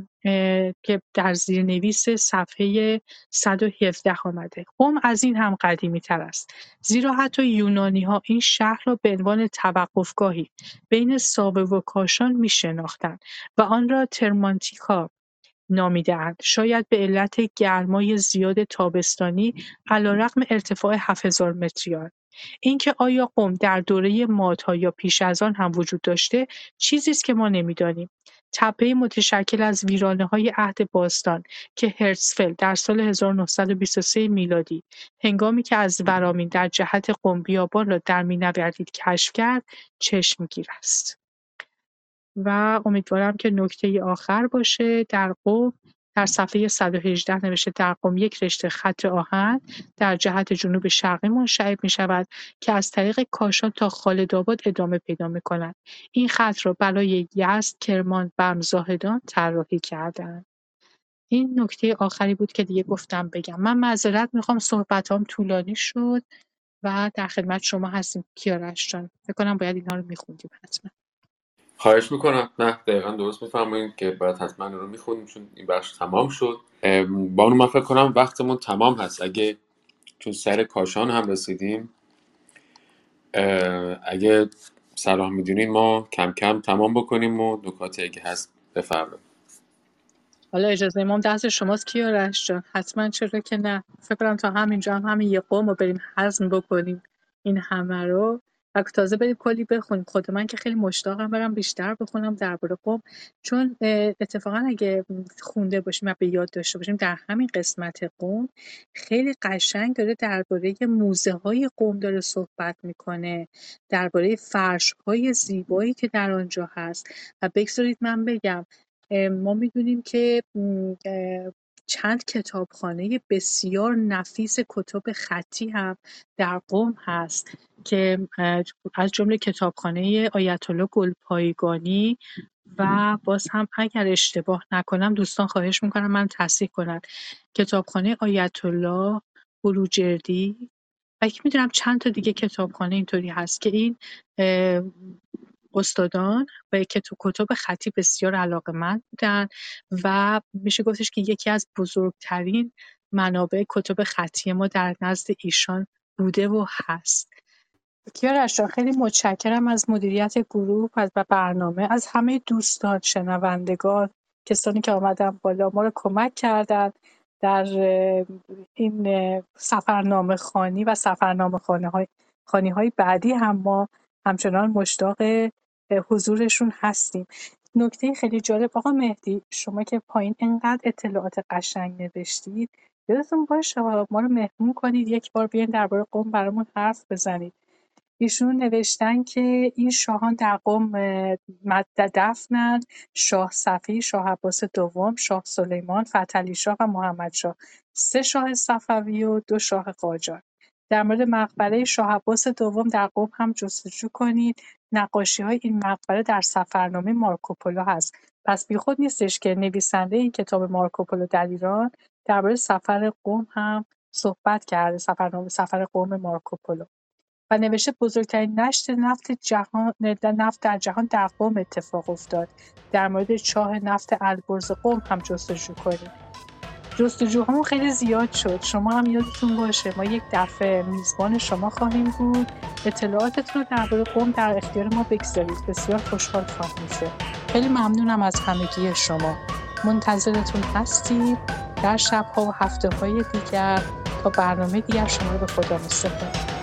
که در زیرنویس صفحه 117 آمده. قم از این هم قدیمی تر است. زیرا حتی یونانی ها این شهر را به عنوان توقفگاهی بین ساوه و کاشان می شناختند و آن را ترمانتیکا نامیده‌اند. شاید به علت گرمای زیاد تابستانی علیرغم ارتفاع 7000 متری اینکه آیا قم در دوره مادها یا پیش از آن هم وجود داشته چیزی است که ما نمی‌دانیم. تپه متشکل از های عهد باستان که هرتزفلد در سال 1923 میلادی هنگامی که از ورامین در جهت قم بیابان را در مینوردید کشف کرد چشمگیر است. و امیدوارم که نکته آخر باشه در قم در صفحه 118 نوشته در قم یک رشته خط آهن در جهت جنوب شرقی منشعب می شود که از طریق کاشان تا خالدآباد ادامه پیدا می کند. این خط را برای یزد، کرمان، بم زاهدان طراحی کردند. این نکته آخری بود که دیگه گفتم بگم من معذرت می‌خوام صحبتام طولانی شد و در خدمت شما هستیم کیارش جان فکر کنم باید اینها رو میخوندیم حتما خواهش می‌کنم. نه دقیقا درست میفرمایید که باید حتما رو می‌خونیم چون این بخش تمام شد. بانو من فکر کنم وقتمون تمام هست. اگه چون سر کاشان هم رسیدیم اگه صلاح می‌دونین ما کم کم تمام بکنیم و نکاتی اگه هست بفرمایید. حالا اجازه امام دست شماست. کیارش جان؟ حتما چرا که نه. فکر کنم تا همینجا هم همین یه قوم رو بریم حزم بکنیم. این همه رو. و تازه بریم کلی بخونیم. خود من که خیلی مشتاقم برم بیشتر بخونم درباره قم چون اتفاقا اگه خونده باشیم و به یاد داشته باشیم در همین قسمت قم خیلی قشنگ داره درباره موزه های قم داره صحبت می‌کنه درباره فرش های زیبایی که در آنجا هست. و بگذارید من بگم ما می‌دونیم که چند کتابخانه بسیار نفیس کتب خطی هم در قم هست که از جمله کتابخانه آیت‌الله گلپایگانی و باز هم اگر اشتباه نکنم دوستان خواهش می‌کنم من تصحیح کنند کتابخانه آیت‌الله بروجردی و می‌دونم چند تا دیگه کتابخانه اینطوری هست که این استادان و کتب خطی بسیار علاقه‌مند بودن و میشه گفتش که یکی از بزرگترین منابع کتب خطی ما در نزد ایشان بوده و هست. کیارش خیلی متشکرم از مدیریت گروه و برنامه. از همه دوستان شنوندگان کسانی که آمدن بالا ما رو کمک کردن در این سفرنامه خانی و سفرنامه خانی های بعدی هم ما همچنان مشتاق حضورشون هستیم. نکته خیلی جالب آقا مهدی شما که پایین انقدر اطلاعات قشنگ نوشتید یادتون باشه ما رو مهمون کنید یک بار بیاین درباره قوم برامون حرف بزنید. ایشون نوشتن که این شاهان در قوم دفنند شاه صفی شاه عباس دوم شاه سلیمان فتحعلی شاه و محمد شاه. سه شاه صفوی و دو شاه قاجار. در مورد مقبره شاه عباس دوم در قم هم جستجو کنید. های این مقبره در سفرنامه مارکوپولو هست. پس بیخود نیستش که نویسنده این کتاب مارکوپولو در ایران درباره سفر قم هم صحبت کرده سفرنامه سفر قم مارکوپولو و نوشته بزرگترین نشت نفت جهان نفت در جهان در قم اتفاق افتاد. در مورد چاه نفت البرز قم هم جستجو کنید جستجوهامون خیلی زیاد شد. شما هم یادتون باشه ما یک دفعه میزبان شما خواهیم بود. اطلاعاتتون رو درباره قوم در اختیار ما بگذارید. بسیار خوشحال خواهیم شد خیلی ممنونم از همگی شما. منتظرتون هستیم در شبها و هفته های دیگر. تا برنامه دیگر شما رو به خدا می